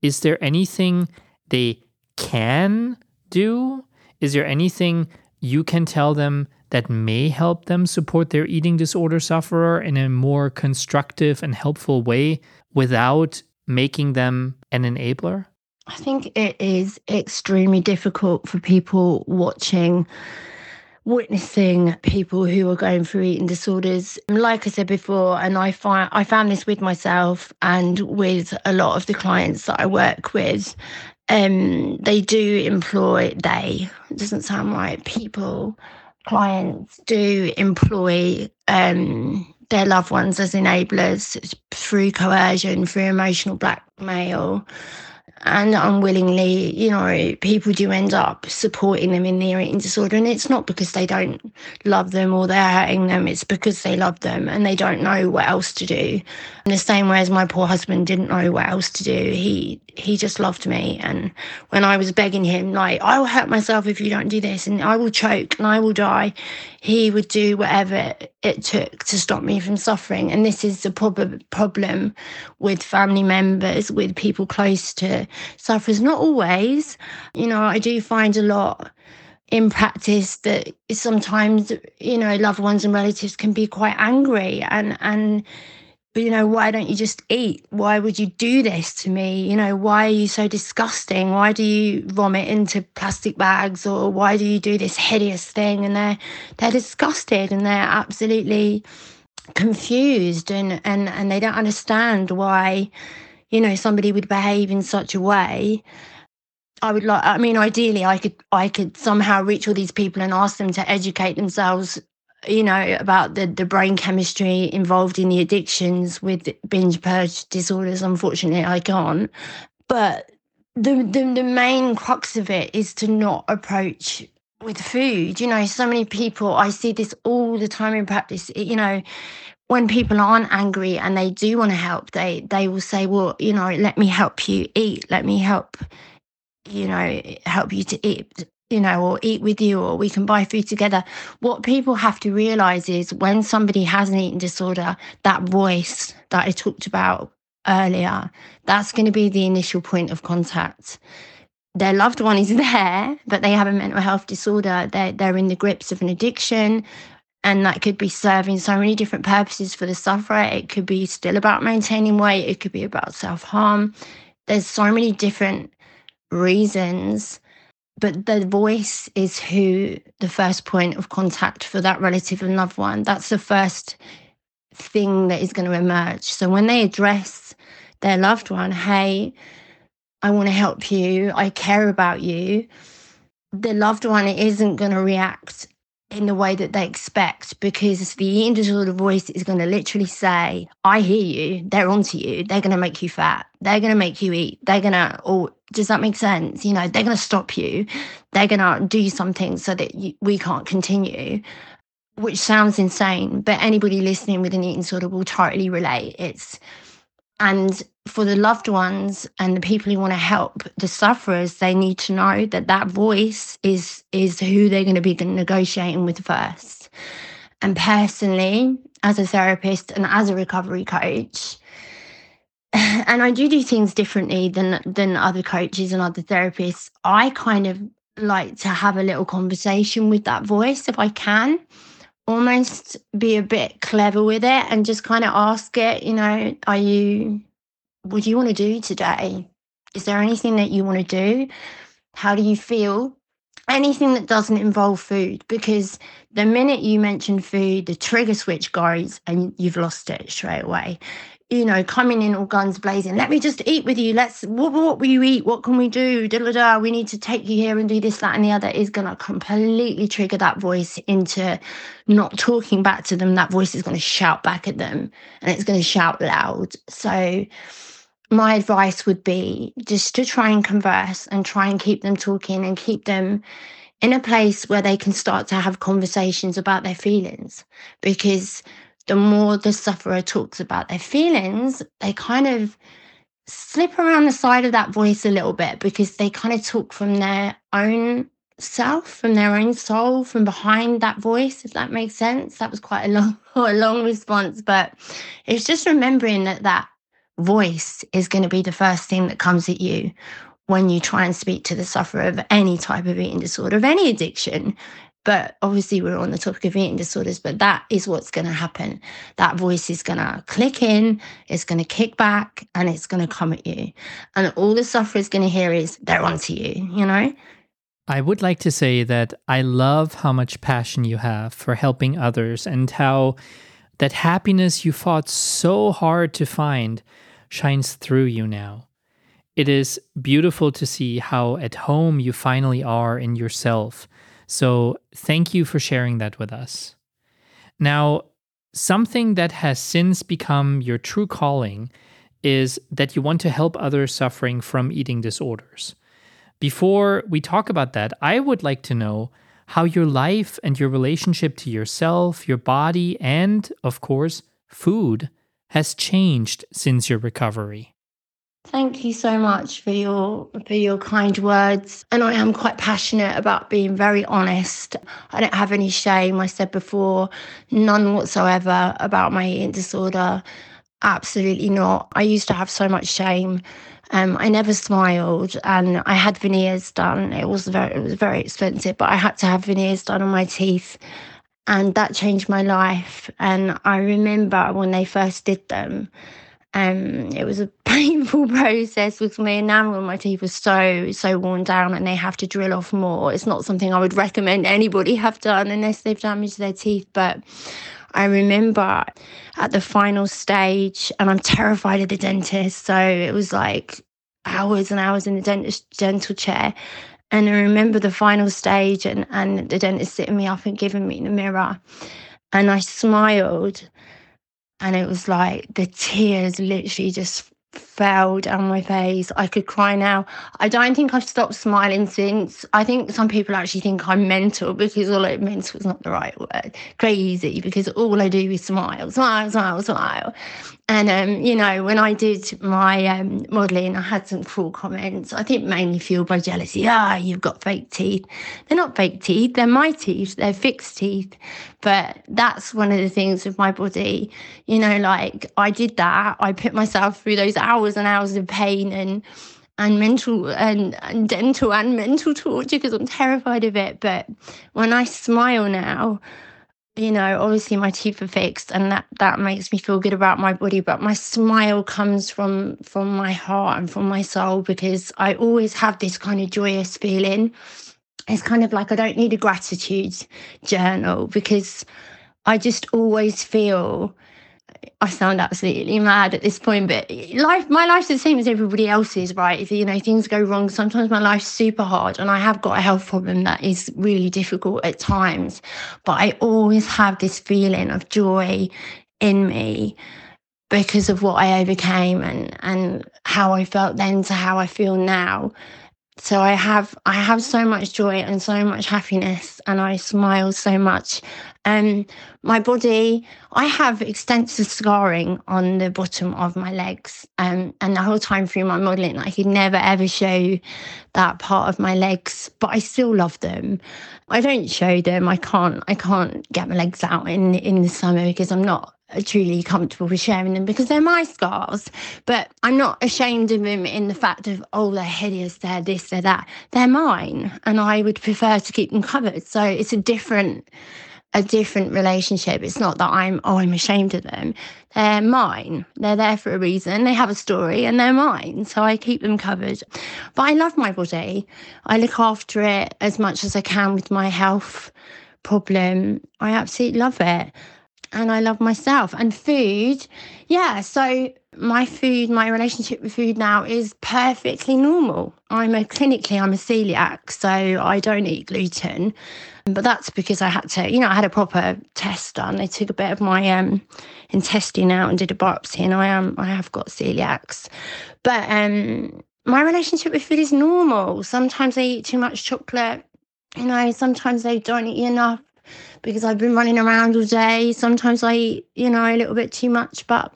Is there anything they can do? Is there anything you can tell them that may help them support their eating disorder sufferer in a more constructive and helpful way without making them an enabler? I think it is extremely difficult for people watching witnessing people who are going through eating disorders like i said before and i find i found this with myself and with a lot of the clients that i work with um they do employ they doesn't sound right people clients do employ um their loved ones as enablers through coercion through emotional blackmail and unwillingly, you know, people do end up supporting them in their eating disorder. And it's not because they don't love them or they're hurting them, it's because they love them and they don't know what else to do. In the same way as my poor husband didn't know what else to do. He he just loved me. And when I was begging him, like, I will hurt myself if you don't do this and I will choke and I will die, he would do whatever it took to stop me from suffering. And this is the prob- problem with family members, with people close to sufferers. Not always. You know, I do find a lot in practice that sometimes, you know, loved ones and relatives can be quite angry and, and, you know, why don't you just eat? Why would you do this to me? You know, why are you so disgusting? Why do you vomit into plastic bags or why do you do this hideous thing? And they're they're disgusted and they're absolutely confused and and and they don't understand why, you know, somebody would behave in such a way. I would like I mean ideally I could I could somehow reach all these people and ask them to educate themselves you know about the the brain chemistry involved in the addictions with binge purge disorders unfortunately i can't. But the, the the main crux of it is to not approach with food. You know so many people i see this all the time in practice. You know when people aren't angry and they do want to help they they will say well you know let me help you eat. Let me help you know help you to eat you know, or eat with you, or we can buy food together. What people have to realize is when somebody has an eating disorder, that voice that I talked about earlier, that's going to be the initial point of contact. Their loved one is there, but they have a mental health disorder. They're, they're in the grips of an addiction, and that could be serving so many different purposes for the sufferer. It could be still about maintaining weight, it could be about self harm. There's so many different reasons but the voice is who the first point of contact for that relative and loved one. That's the first thing that is going to emerge. So when they address their loved one, hey, I want to help you, I care about you, the loved one isn't going to react in the way that they expect because the individual voice is going to literally say, I hear you, they're onto you, they're going to make you fat, they're going to make you eat, they're going to, or does that make sense? You know, they're going to stop you, they're going to do something so that you, we can't continue, which sounds insane, but anybody listening with an eating disorder will totally relate. It's, and for the loved ones and the people who want to help the sufferers they need to know that that voice is is who they're going to be negotiating with first. And personally as a therapist and as a recovery coach and I do do things differently than than other coaches and other therapists I kind of like to have a little conversation with that voice if I can almost be a bit clever with it and just kind of ask it you know are you what do you want to do today? Is there anything that you want to do? How do you feel? Anything that doesn't involve food, because the minute you mention food, the trigger switch goes and you've lost it straight away. You know, coming in all guns blazing. Let me just eat with you. Let's. What, what will you eat? What can we do? Da, da, da. We need to take you here and do this, that, and the other. Is going to completely trigger that voice into not talking back to them. That voice is going to shout back at them, and it's going to shout loud. So my advice would be just to try and converse and try and keep them talking and keep them in a place where they can start to have conversations about their feelings. Because the more the sufferer talks about their feelings, they kind of slip around the side of that voice a little bit because they kind of talk from their own self, from their own soul, from behind that voice, if that makes sense. That was quite a long, a long response, but it's just remembering that that voice is going to be the first thing that comes at you when you try and speak to the sufferer of any type of eating disorder, of any addiction. But obviously, we're on the topic of eating disorders, but that is what's going to happen. That voice is going to click in, it's going to kick back, and it's going to come at you. And all the sufferer is going to hear is, they're onto you, you know? I would like to say that I love how much passion you have for helping others and how that happiness you fought so hard to find shines through you now. It is beautiful to see how at home you finally are in yourself. So, thank you for sharing that with us. Now, something that has since become your true calling is that you want to help others suffering from eating disorders. Before we talk about that, I would like to know how your life and your relationship to yourself, your body, and, of course, food has changed since your recovery. Thank you so much for your for your kind words. And I am quite passionate about being very honest. I don't have any shame. I said before, none whatsoever about my eating disorder. Absolutely not. I used to have so much shame um, I never smiled, and I had veneers done. It was very, it was very expensive, but I had to have veneers done on my teeth, and that changed my life. And I remember when they first did them, um, it was a painful process with my enamel on my teeth was so so worn down, and they have to drill off more. It's not something I would recommend anybody have done unless they've damaged their teeth, but. I remember at the final stage, and I'm terrified of the dentist. So it was like hours and hours in the dentist dental chair. And I remember the final stage and, and the dentist sitting me up and giving me the mirror. And I smiled. And it was like the tears literally just fell down my face. I could cry now. I don't think I've stopped smiling since. I think some people actually think I'm mental because all like mental is not the right word. Crazy because all I do is smile, smile, smile, smile. And um, you know, when I did my um, modelling, I had some cruel comments. I think mainly fueled by jealousy. Ah, you've got fake teeth. They're not fake teeth. They're my teeth. They're fixed teeth. But that's one of the things with my body. You know, like I did that. I put myself through those hours and hours of pain and and mental and, and dental and mental torture because I'm terrified of it. But when I smile now, you know, obviously my teeth are fixed and that that makes me feel good about my body, but my smile comes from from my heart and from my soul because I always have this kind of joyous feeling. It's kind of like I don't need a gratitude journal because I just always feel I sound absolutely mad at this point, but life, my life's the same as everybody else's, right? You know things go wrong, sometimes my life's super hard, and I have got a health problem that is really difficult at times. But I always have this feeling of joy in me because of what I overcame and and how I felt then to how I feel now so i have i have so much joy and so much happiness and i smile so much um my body i have extensive scarring on the bottom of my legs um and the whole time through my modeling i could never ever show that part of my legs but i still love them i don't show them i can't i can't get my legs out in in the summer because i'm not truly comfortable with sharing them because they're my scars. But I'm not ashamed of them in the fact of, oh, they're hideous, they're this, they're that. They're mine. And I would prefer to keep them covered. So it's a different a different relationship. It's not that I'm, oh, I'm ashamed of them. They're mine. They're there for a reason. They have a story and they're mine. So I keep them covered. But I love my body. I look after it as much as I can with my health problem. I absolutely love it and I love myself. And food, yeah. So my food, my relationship with food now is perfectly normal. I'm a clinically, I'm a celiac, so I don't eat gluten. But that's because I had to, you know, I had a proper test done. They took a bit of my um, intestine out and did a biopsy, and I am, I have got celiacs. But um, my relationship with food is normal. Sometimes I eat too much chocolate. You know, sometimes I don't eat enough because I've been running around all day. Sometimes I eat, you know, a little bit too much, but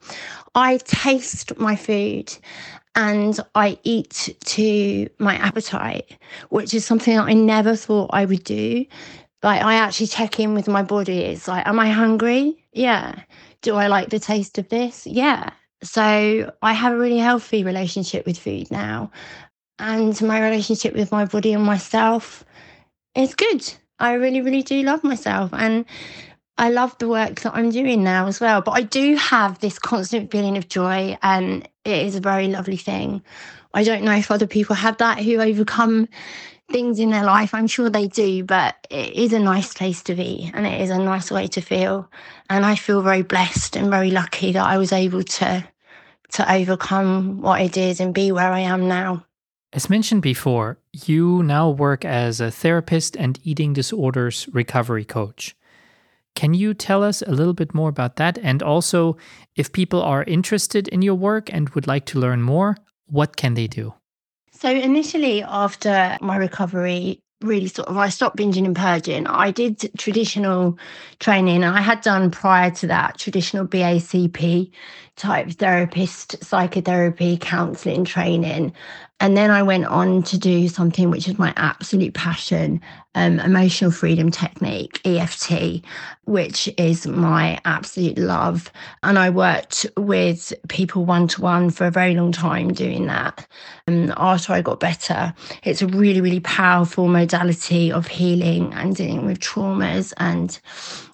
I taste my food and I eat to my appetite, which is something that I never thought I would do. Like I actually check in with my body. It's like, am I hungry? Yeah. Do I like the taste of this? Yeah. So I have a really healthy relationship with food now. And my relationship with my body and myself is good. I really, really do love myself. And I love the work that I'm doing now as well. But I do have this constant feeling of joy, and it is a very lovely thing. I don't know if other people have that who overcome things in their life. I'm sure they do, but it is a nice place to be and it is a nice way to feel. And I feel very blessed and very lucky that I was able to to overcome what I did and be where I am now. As mentioned before, you now work as a therapist and eating disorders recovery coach. Can you tell us a little bit more about that? And also, if people are interested in your work and would like to learn more, what can they do? So, initially, after my recovery, really sort of I stopped binging and purging. I did traditional training. I had done prior to that traditional BACP type therapist, psychotherapy, counseling training. And then I went on to do something which is my absolute passion um, emotional freedom technique, EFT, which is my absolute love. And I worked with people one to one for a very long time doing that. And after I got better, it's a really, really powerful modality of healing and dealing with traumas and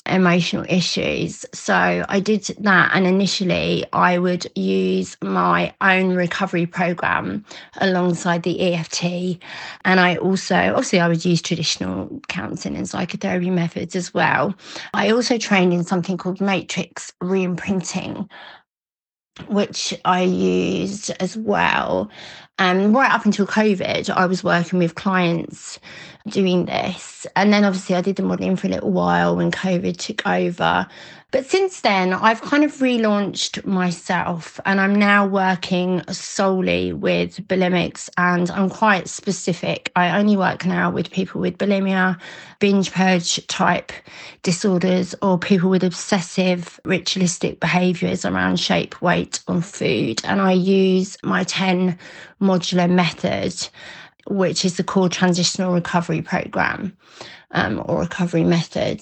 emotional issues. So I did that. And initially, I would use my own recovery program alongside the EFT. And I also, obviously, I would use traditional counseling and psychotherapy methods as well. I also trained in something called matrix reimprinting, which I used as well. And right up until COVID, I was working with clients doing this. And then obviously I did the modeling for a little while when COVID took over. But since then, I've kind of relaunched myself and I'm now working solely with bulimics and I'm quite specific. I only work now with people with bulimia, binge purge type disorders, or people with obsessive ritualistic behaviors around shape, weight, or food. And I use my 10 modular method which is the core transitional recovery program um, or recovery method.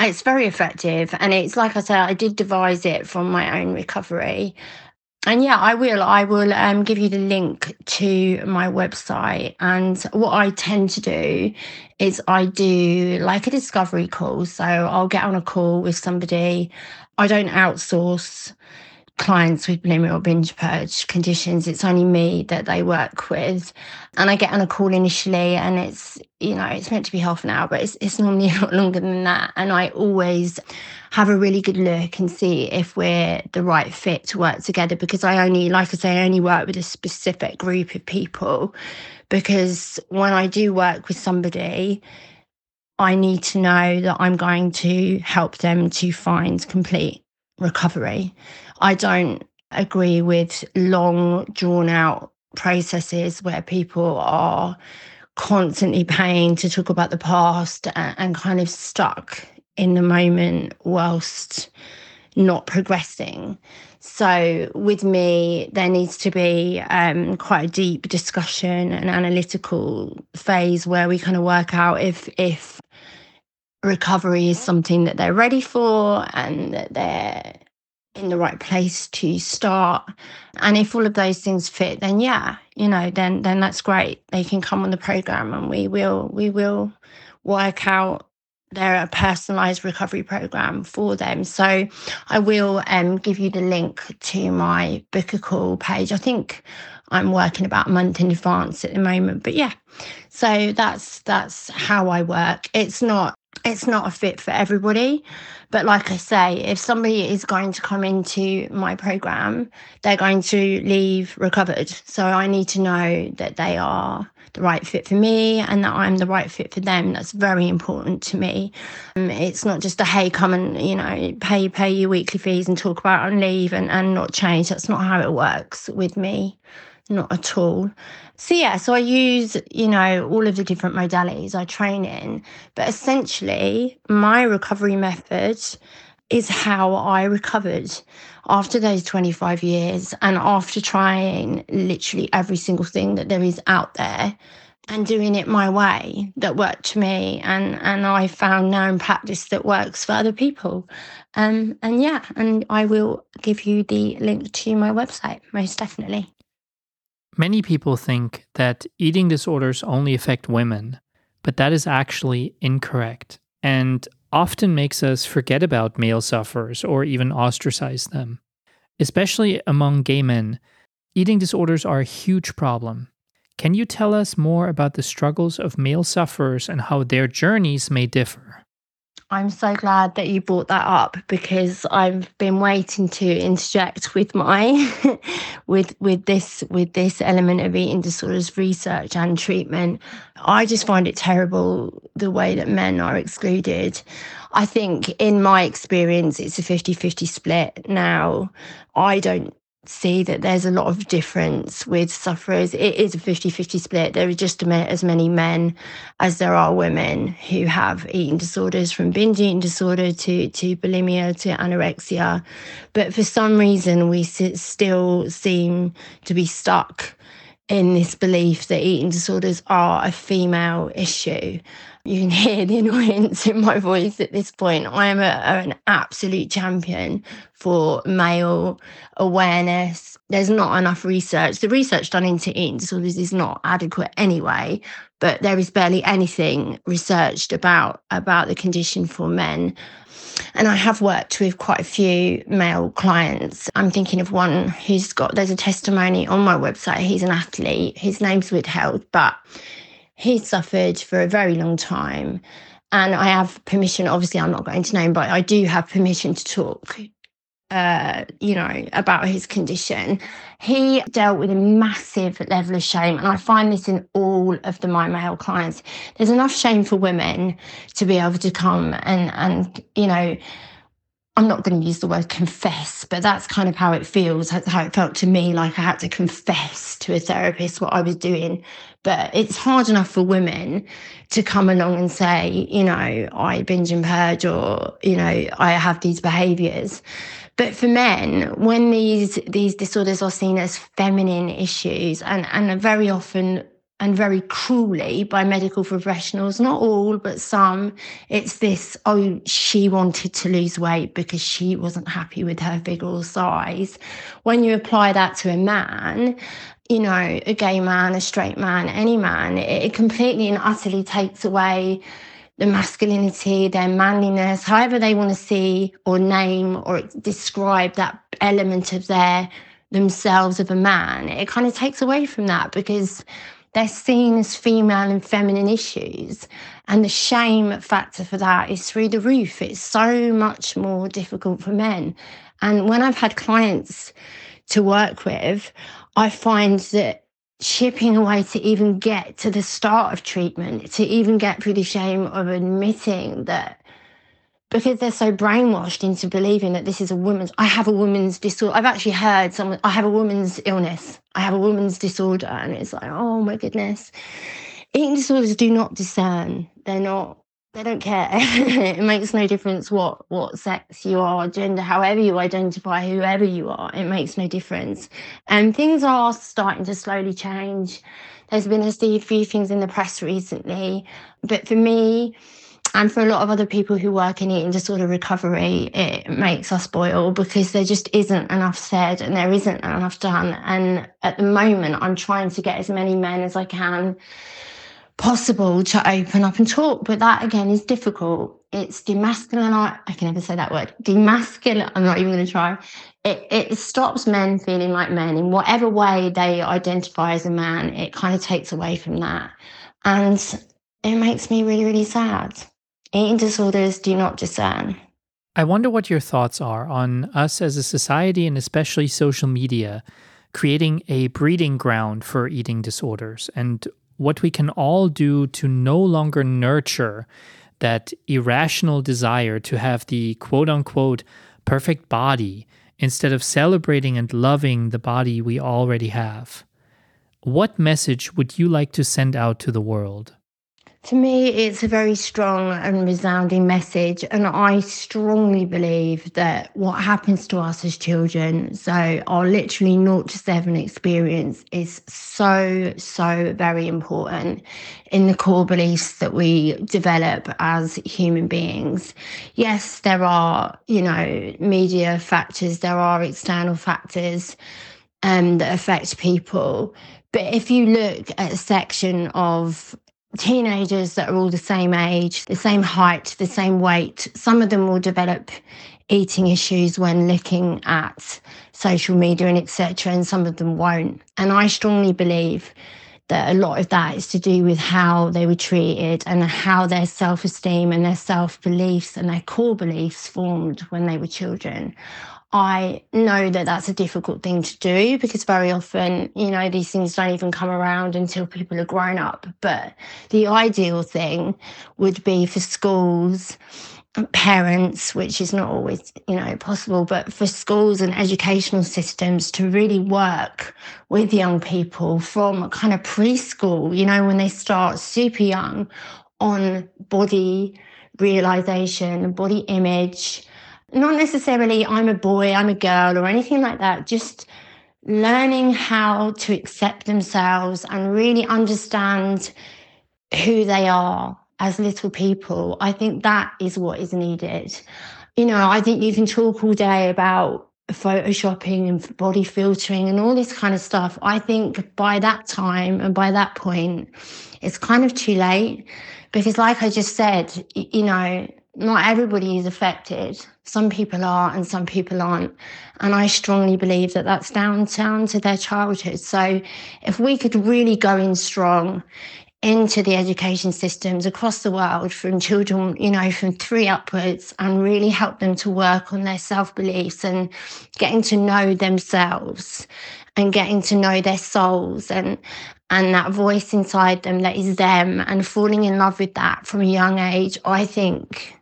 It's very effective. And it's like I said, I did devise it from my own recovery. And yeah, I will. I will um, give you the link to my website. And what I tend to do is I do like a discovery call. So I'll get on a call with somebody. I don't outsource clients with bulimia or binge purge conditions. It's only me that they work with. And I get on a call initially and it's, you know, it's meant to be half an hour, but it's, it's normally a lot longer than that. And I always have a really good look and see if we're the right fit to work together because I only, like I say, I only work with a specific group of people. Because when I do work with somebody, I need to know that I'm going to help them to find complete recovery. I don't agree with long, drawn out processes where people are constantly paying to talk about the past and, and kind of stuck in the moment whilst not progressing. So, with me, there needs to be um, quite a deep discussion and analytical phase where we kind of work out if if recovery is something that they're ready for and that they're in the right place to start. And if all of those things fit then yeah you know then then that's great. They can come on the program and we will we will work out their personalized recovery program for them. So i will um, give you the link to my book a call page. I think i'm working about a month in advance at the moment but yeah. So that's that's how i work. It's not it's not a fit for everybody. But like I say, if somebody is going to come into my program, they're going to leave recovered. So I need to know that they are the right fit for me and that I'm the right fit for them. That's very important to me. Um, it's not just a hey, come and you know pay pay your weekly fees and talk about and leave and, and not change. That's not how it works with me not at all. So yeah, so I use, you know, all of the different modalities I train in, but essentially my recovery method is how I recovered after those 25 years and after trying literally every single thing that there is out there and doing it my way that worked for me and and I found now in practice that works for other people. Um and yeah, and I will give you the link to my website most definitely. Many people think that eating disorders only affect women, but that is actually incorrect and often makes us forget about male sufferers or even ostracize them. Especially among gay men, eating disorders are a huge problem. Can you tell us more about the struggles of male sufferers and how their journeys may differ? I'm so glad that you brought that up because I've been waiting to interject with my with with this with this element of eating disorders research and treatment. I just find it terrible the way that men are excluded. I think in my experience it's a 50-50 split now. I don't see that there's a lot of difference with sufferers. It is a 50 50 split. There are just as many men as there are women who have eating disorders, from binge eating disorder to, to bulimia to anorexia. But for some reason, we still seem to be stuck in this belief that eating disorders are a female issue. You can hear the annoyance in my voice at this point. I am a, an absolute champion for male awareness. There's not enough research. The research done into eating disorders is not adequate anyway, but there is barely anything researched about about the condition for men. And I have worked with quite a few male clients. I'm thinking of one who's got, there's a testimony on my website. He's an athlete. His name's withheld, but he suffered for a very long time. And I have permission, obviously, I'm not going to name, but I do have permission to talk, uh, you know, about his condition. He dealt with a massive level of shame. And I find this in all of the my male clients. There's enough shame for women to be able to come and, and you know, I'm not going to use the word confess, but that's kind of how it feels. How it felt to me. Like I had to confess to a therapist what I was doing. But it's hard enough for women to come along and say, you know, I binge and purge or, you know, I have these behaviors. But for men, when these these disorders are seen as feminine issues and, and very often and very cruelly by medical professionals, not all, but some, it's this, oh, she wanted to lose weight because she wasn't happy with her figure or size. When you apply that to a man, you know, a gay man, a straight man, any man, it, completely and utterly takes away the masculinity, their manliness, however they want to see or name or describe that element of their themselves of a man. It kind of takes away from that because they're seen as female and feminine issues. And the shame factor for that is through the roof. It's so much more difficult for men. And when I've had clients to work with, I find that chipping away to even get to the start of treatment, to even get through the shame of admitting that because they're so brainwashed into believing that this is a woman's i have a woman's disorder. I've actually heard someone i have a woman's illness. I have a woman's disorder. And it's like oh my goodness. Eating disorders do not discern. They're not they don't care. It makes no difference what what sex you are gender however you identify whoever you are. It makes no difference. And things are starting to slowly change. There's been a few things in the press recently. But for me and for a lot of other people who work in eating disorder recovery, it makes us boil because there just isn't enough said and there isn't enough done. And at the moment, I'm trying to get as many men as I can possible to open up and talk. But that again is difficult. It's demasculine. I can never say that word. Demasculine. I'm not even going to try. It, it stops men feeling like men in whatever way they identify as a man. It kind of takes away from that. And it makes me really, really sad. Eating disorders do not discern. I wonder what your thoughts are on us as a society and especially social media creating a breeding ground for eating disorders and what we can all do to no longer nurture that irrational desire to have the quote unquote perfect body instead of celebrating and loving the body we already have. What message would you like to send out to the world? To me, it's a very strong and resounding message. And I strongly believe that what happens to us as children, so our literally naught to seven experience, is so, so very important in the core beliefs that we develop as human beings. Yes, there are, you know, media factors, there are external factors um, that affect people. But if you look at a section of teenagers that are all the same age, the same height, the same weight. Some of them will develop eating issues when looking at social media and etc. and some of them won't. And I strongly believe that a lot of that is to do with how they were treated and how their self-esteem and their self-beliefs and their core beliefs formed when they were children. I know that that's a difficult thing to do because very often, you know, these things don't even come around until people are grown up. But the ideal thing would be for schools, parents, which is not always, you know, possible, but for schools and educational systems to really work with young people from kind of preschool, you know, when they start super young on body realization, body image not necessarily I'm a boy, I'm a girl, or anything like that. Just learning how to accept themselves and really understand who they are as little people. I think that is what is needed. You know, I think you can talk all day about photoshopping and body filtering and all this kind of stuff. I think by that time and by that point, it's kind of too late because, like I just said, you know, not everybody is affected. Some people are and some people aren't. And I strongly believe that that's down, down to their childhood. So if we could really go in strong into the education systems across the world from children, you know, from three upwards and really help them to work on their self beliefs and getting to know themselves and getting to know their souls and and that voice inside them that is them and falling in love with that from a young age, I think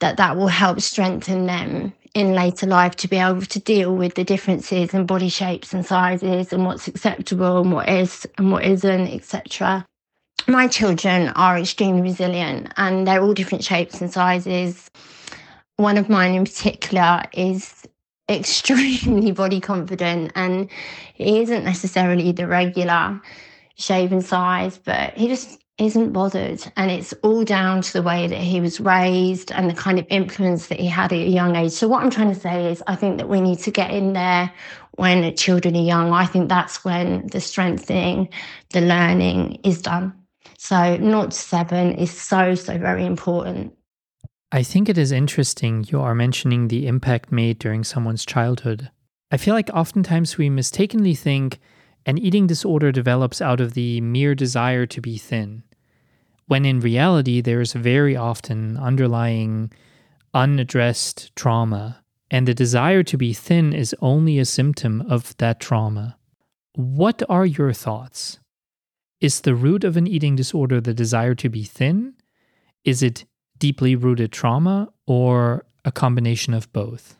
that that will help strengthen them in later life to be able to deal with the differences in body shapes and sizes and what's acceptable and what is and what isn't, etc. My children are extremely resilient and they're all different shapes and sizes. One of mine in particular is extremely body confident and he isn't necessarily the regular shape and size, but he just isn't bothered. And it's all down to the way that he was raised and the kind of influence that he had at a young age. So, what I'm trying to say is, I think that we need to get in there when children are young. I think that's when the strengthening, the learning is done. So, not seven is so, so very important. I think it is interesting you are mentioning the impact made during someone's childhood. I feel like oftentimes we mistakenly think an eating disorder develops out of the mere desire to be thin when in reality, there's very often underlying unaddressed trauma, and the desire to be thin is only a symptom of that trauma. What are your thoughts? Is the root of an eating disorder the desire to be thin? Is it deeply rooted trauma or a combination of both?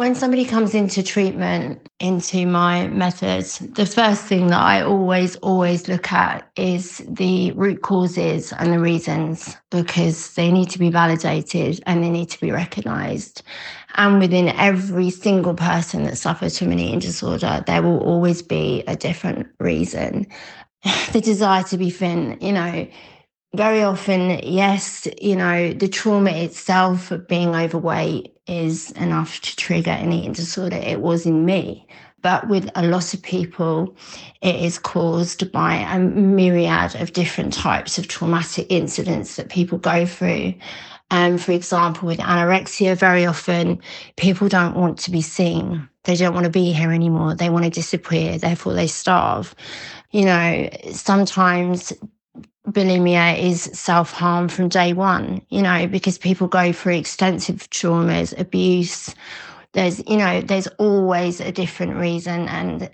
When somebody comes into treatment, into my methods, the first thing that I always, always look at is the root causes and the reasons because they need to be validated and they need to be recognized. And within every single person that suffers from an eating disorder, there will always be a different reason. The desire to be thin, you know, very often, yes, you know, the trauma itself of being overweight is enough to trigger an eating disorder. It was in me. But with a lot of people, it is caused by a myriad of different types of traumatic incidents that people go through. Um, for example, with anorexia, very often people don't want to be seen. They don't want to be here anymore. They want to disappear. Therefore, they starve. You know, sometimes bulimia is self harm from day one, you know, because people go through extensive traumas, abuse. There's, you know, there's always a different reason, and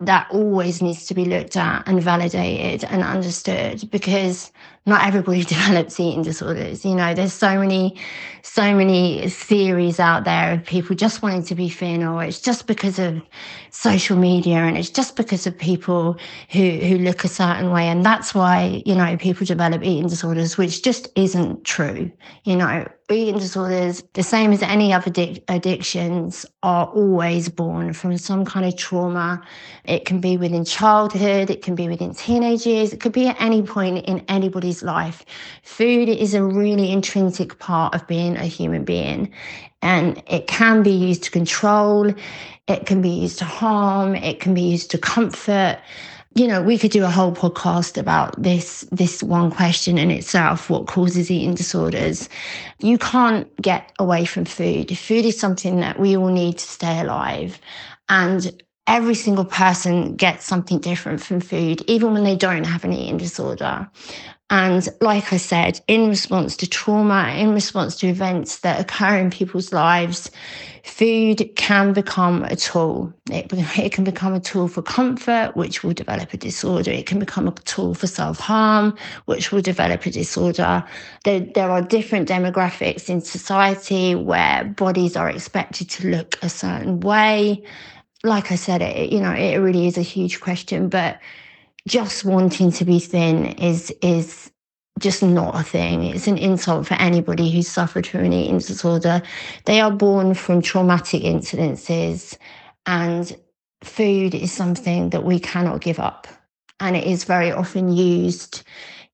that always needs to be looked at and validated and understood because not everybody develops eating disorders. You know, there's so many, so many theories out there of people just wanting to be thin, or it's just because of social media, and it's just because of people who who look a certain way, and that's why you know people develop eating disorders, which just isn't true. You know, eating disorders, the same as any other addic- addictions, are always born from some kind of trauma. It can be within childhood, it can be within teenage years, it could be at any point in anybody's life. Food is a really intrinsic part of being a human being, and it can be used to control, it can be used to harm, it can be used to comfort. You know we could do a whole podcast about this this one question in itself what causes eating disorders. You can't get away from food. Food is something that we all need to stay alive and every single person gets something different from food even when they don't have an eating disorder and like I said, in response to trauma, in response to events that occur in people's lives, food can become a tool. It, it can become a tool for comfort, which will develop a disorder. It can become a tool for self harm, which will develop a disorder. There, there are different demographics in society where bodies are expected to look a certain way. Like I said, it, you know, it really is a huge question, but just wanting to be thin is is just not a thing. It's an insult for anybody who's suffered from an eating disorder. They are born from traumatic incidences, and food is something that we cannot give up. And it is very often used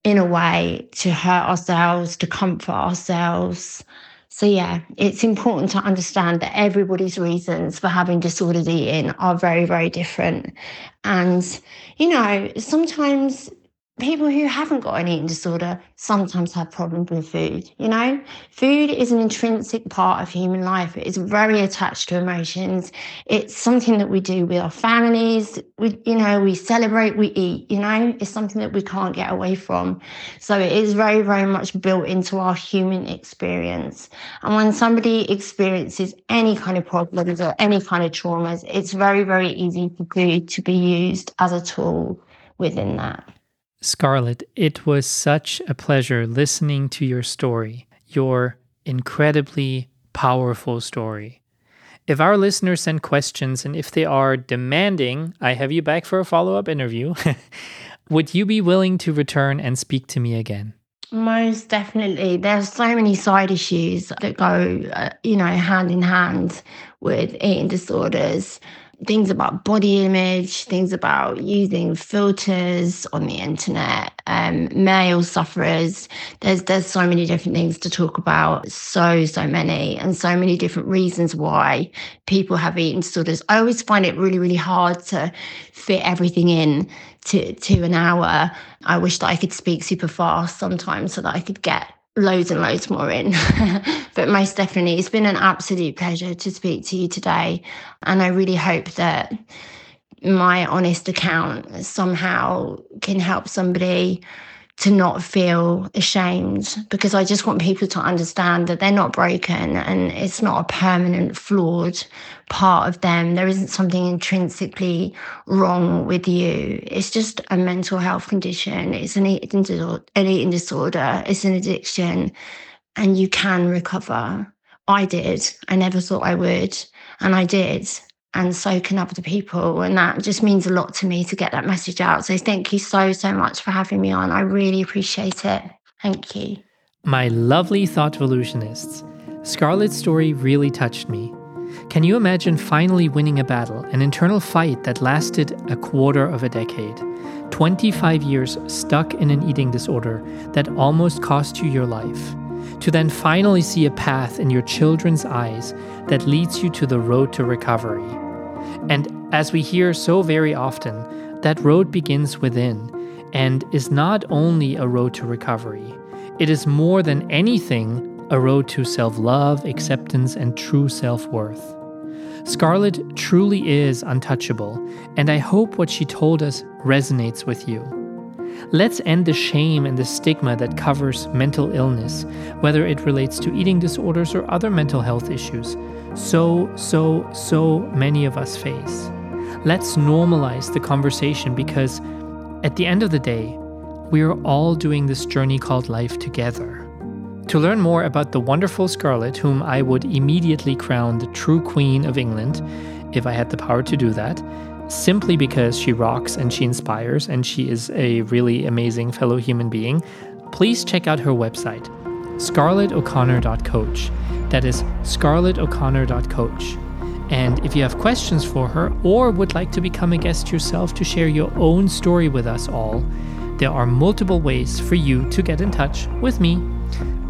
in a way to hurt ourselves, to comfort ourselves. So, yeah, it's important to understand that everybody's reasons for having disordered eating are very, very different. And, you know, sometimes people who haven't got an eating disorder sometimes have problems with food you know? Food is an intrinsic part of human life. It is very attached to emotions. It's something that we do with our families. We you know we celebrate we eat you know? It's something that we can't get away from. So it is very very much built into our human experience. And when somebody experiences any kind of problems or any kind of traumas it's very very easy for food to be used as a tool within that Scarlett, it was such a pleasure listening to your story, your incredibly powerful story. If our listeners send questions and if they are demanding, I have you back for a follow up interview, would you be willing to return and speak to me again? Most definitely. There's so many side issues that go, uh, you know, hand in hand with eating disorders things about body image, things about using filters on the internet, um, male sufferers. There's there's so many different things to talk about, so so many, and so many different reasons why people have eating disorders. I always find it really really hard to fit everything in to to an hour. I wish that I could speak super fast sometimes so that I could get loads and loads more in. but most definitely, it's been an absolute pleasure to speak to you today. And I really hope that my honest account somehow can help somebody to not feel ashamed because I just want people to understand that they're not broken and it's not a permanent flawed part of them. There isn't something intrinsically wrong with you. It's just a mental health condition. It's an eating disorder, an eating disorder. It's an addiction and you can recover. I did. I never thought I would. And I did and so can other people. And that just means a lot to me to get that message out. So thank you so, so much for having me on. I really appreciate it. Thank you. My lovely thought evolutionists, Scarlett's story really touched me. Can you imagine finally winning a battle, an internal fight that lasted a quarter of a decade? 25 years stuck in an eating disorder that almost cost you your life. To then finally see a path in your children's eyes that leads you to the road to recovery. And as we hear so very often, that road begins within and is not only a road to recovery, it is more than anything a road to self love, acceptance, and true self worth. Scarlett truly is untouchable, and I hope what she told us resonates with you. Let's end the shame and the stigma that covers mental illness, whether it relates to eating disorders or other mental health issues. So, so, so many of us face. Let's normalize the conversation because, at the end of the day, We are all doing this journey called life together. To learn more about the wonderful Scarlett, whom I would immediately crown the true Queen of England if I had the power to do that, simply because she rocks and she inspires and she is a really amazing fellow human being, please check out her website, scarlettoconnor.coach. That is scarlettoconnor.coach. And if you have questions for her or would like to become a guest yourself to share your own story with us all, there are multiple ways for you to get in touch with me.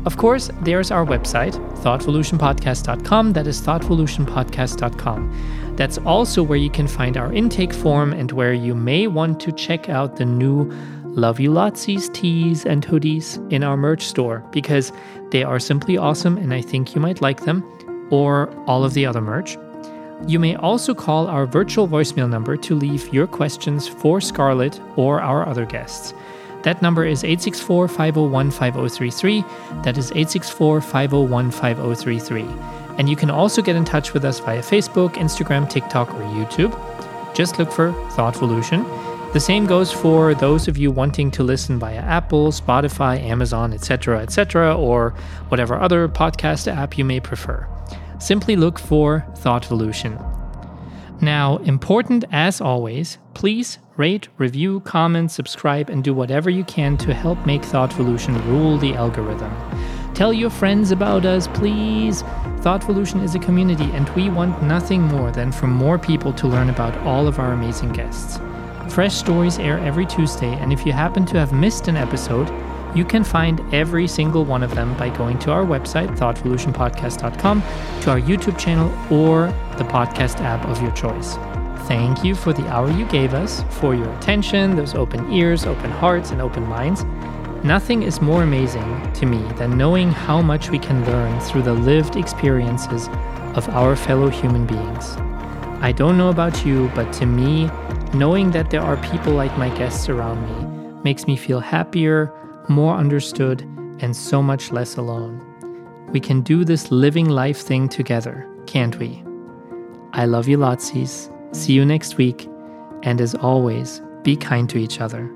Of course, there's our website, thoughtvolutionpodcast.com. That is thoughtvolutionpodcast.com. That's also where you can find our intake form and where you may want to check out the new Love You Lotsies tees and hoodies in our merch store because they are simply awesome and I think you might like them, or all of the other merch. You may also call our virtual voicemail number to leave your questions for Scarlett or our other guests. That number is 864 501 5033. That is 864 501 5033. And you can also get in touch with us via Facebook, Instagram, TikTok, or YouTube. Just look for Thoughtvolution. The same goes for those of you wanting to listen via Apple, Spotify, Amazon, etc., etc., or whatever other podcast app you may prefer simply look for Thoughtvolution. Now, important as always, please rate, review, comment, subscribe, and do whatever you can to help make Thoughtvolution rule the algorithm. Tell your friends about us, please. Thoughtvolution is a community, and we want nothing more than for more people to learn about all of our amazing guests. Fresh stories air every Tuesday, and if you happen to have missed an episode, you can find every single one of them by going to our website, thoughtvolutionpodcast.com, to our YouTube channel, or the podcast app of your choice. Thank you for the hour you gave us, for your attention, those open ears, open hearts, and open minds. Nothing is more amazing to me than knowing how much we can learn through the lived experiences of our fellow human beings. I don't know about you, but to me, knowing that there are people like my guests around me makes me feel happier, more understood, and so much less alone. We can do this living life thing together, can't we? I love you lotsies. See you next week. And as always, be kind to each other.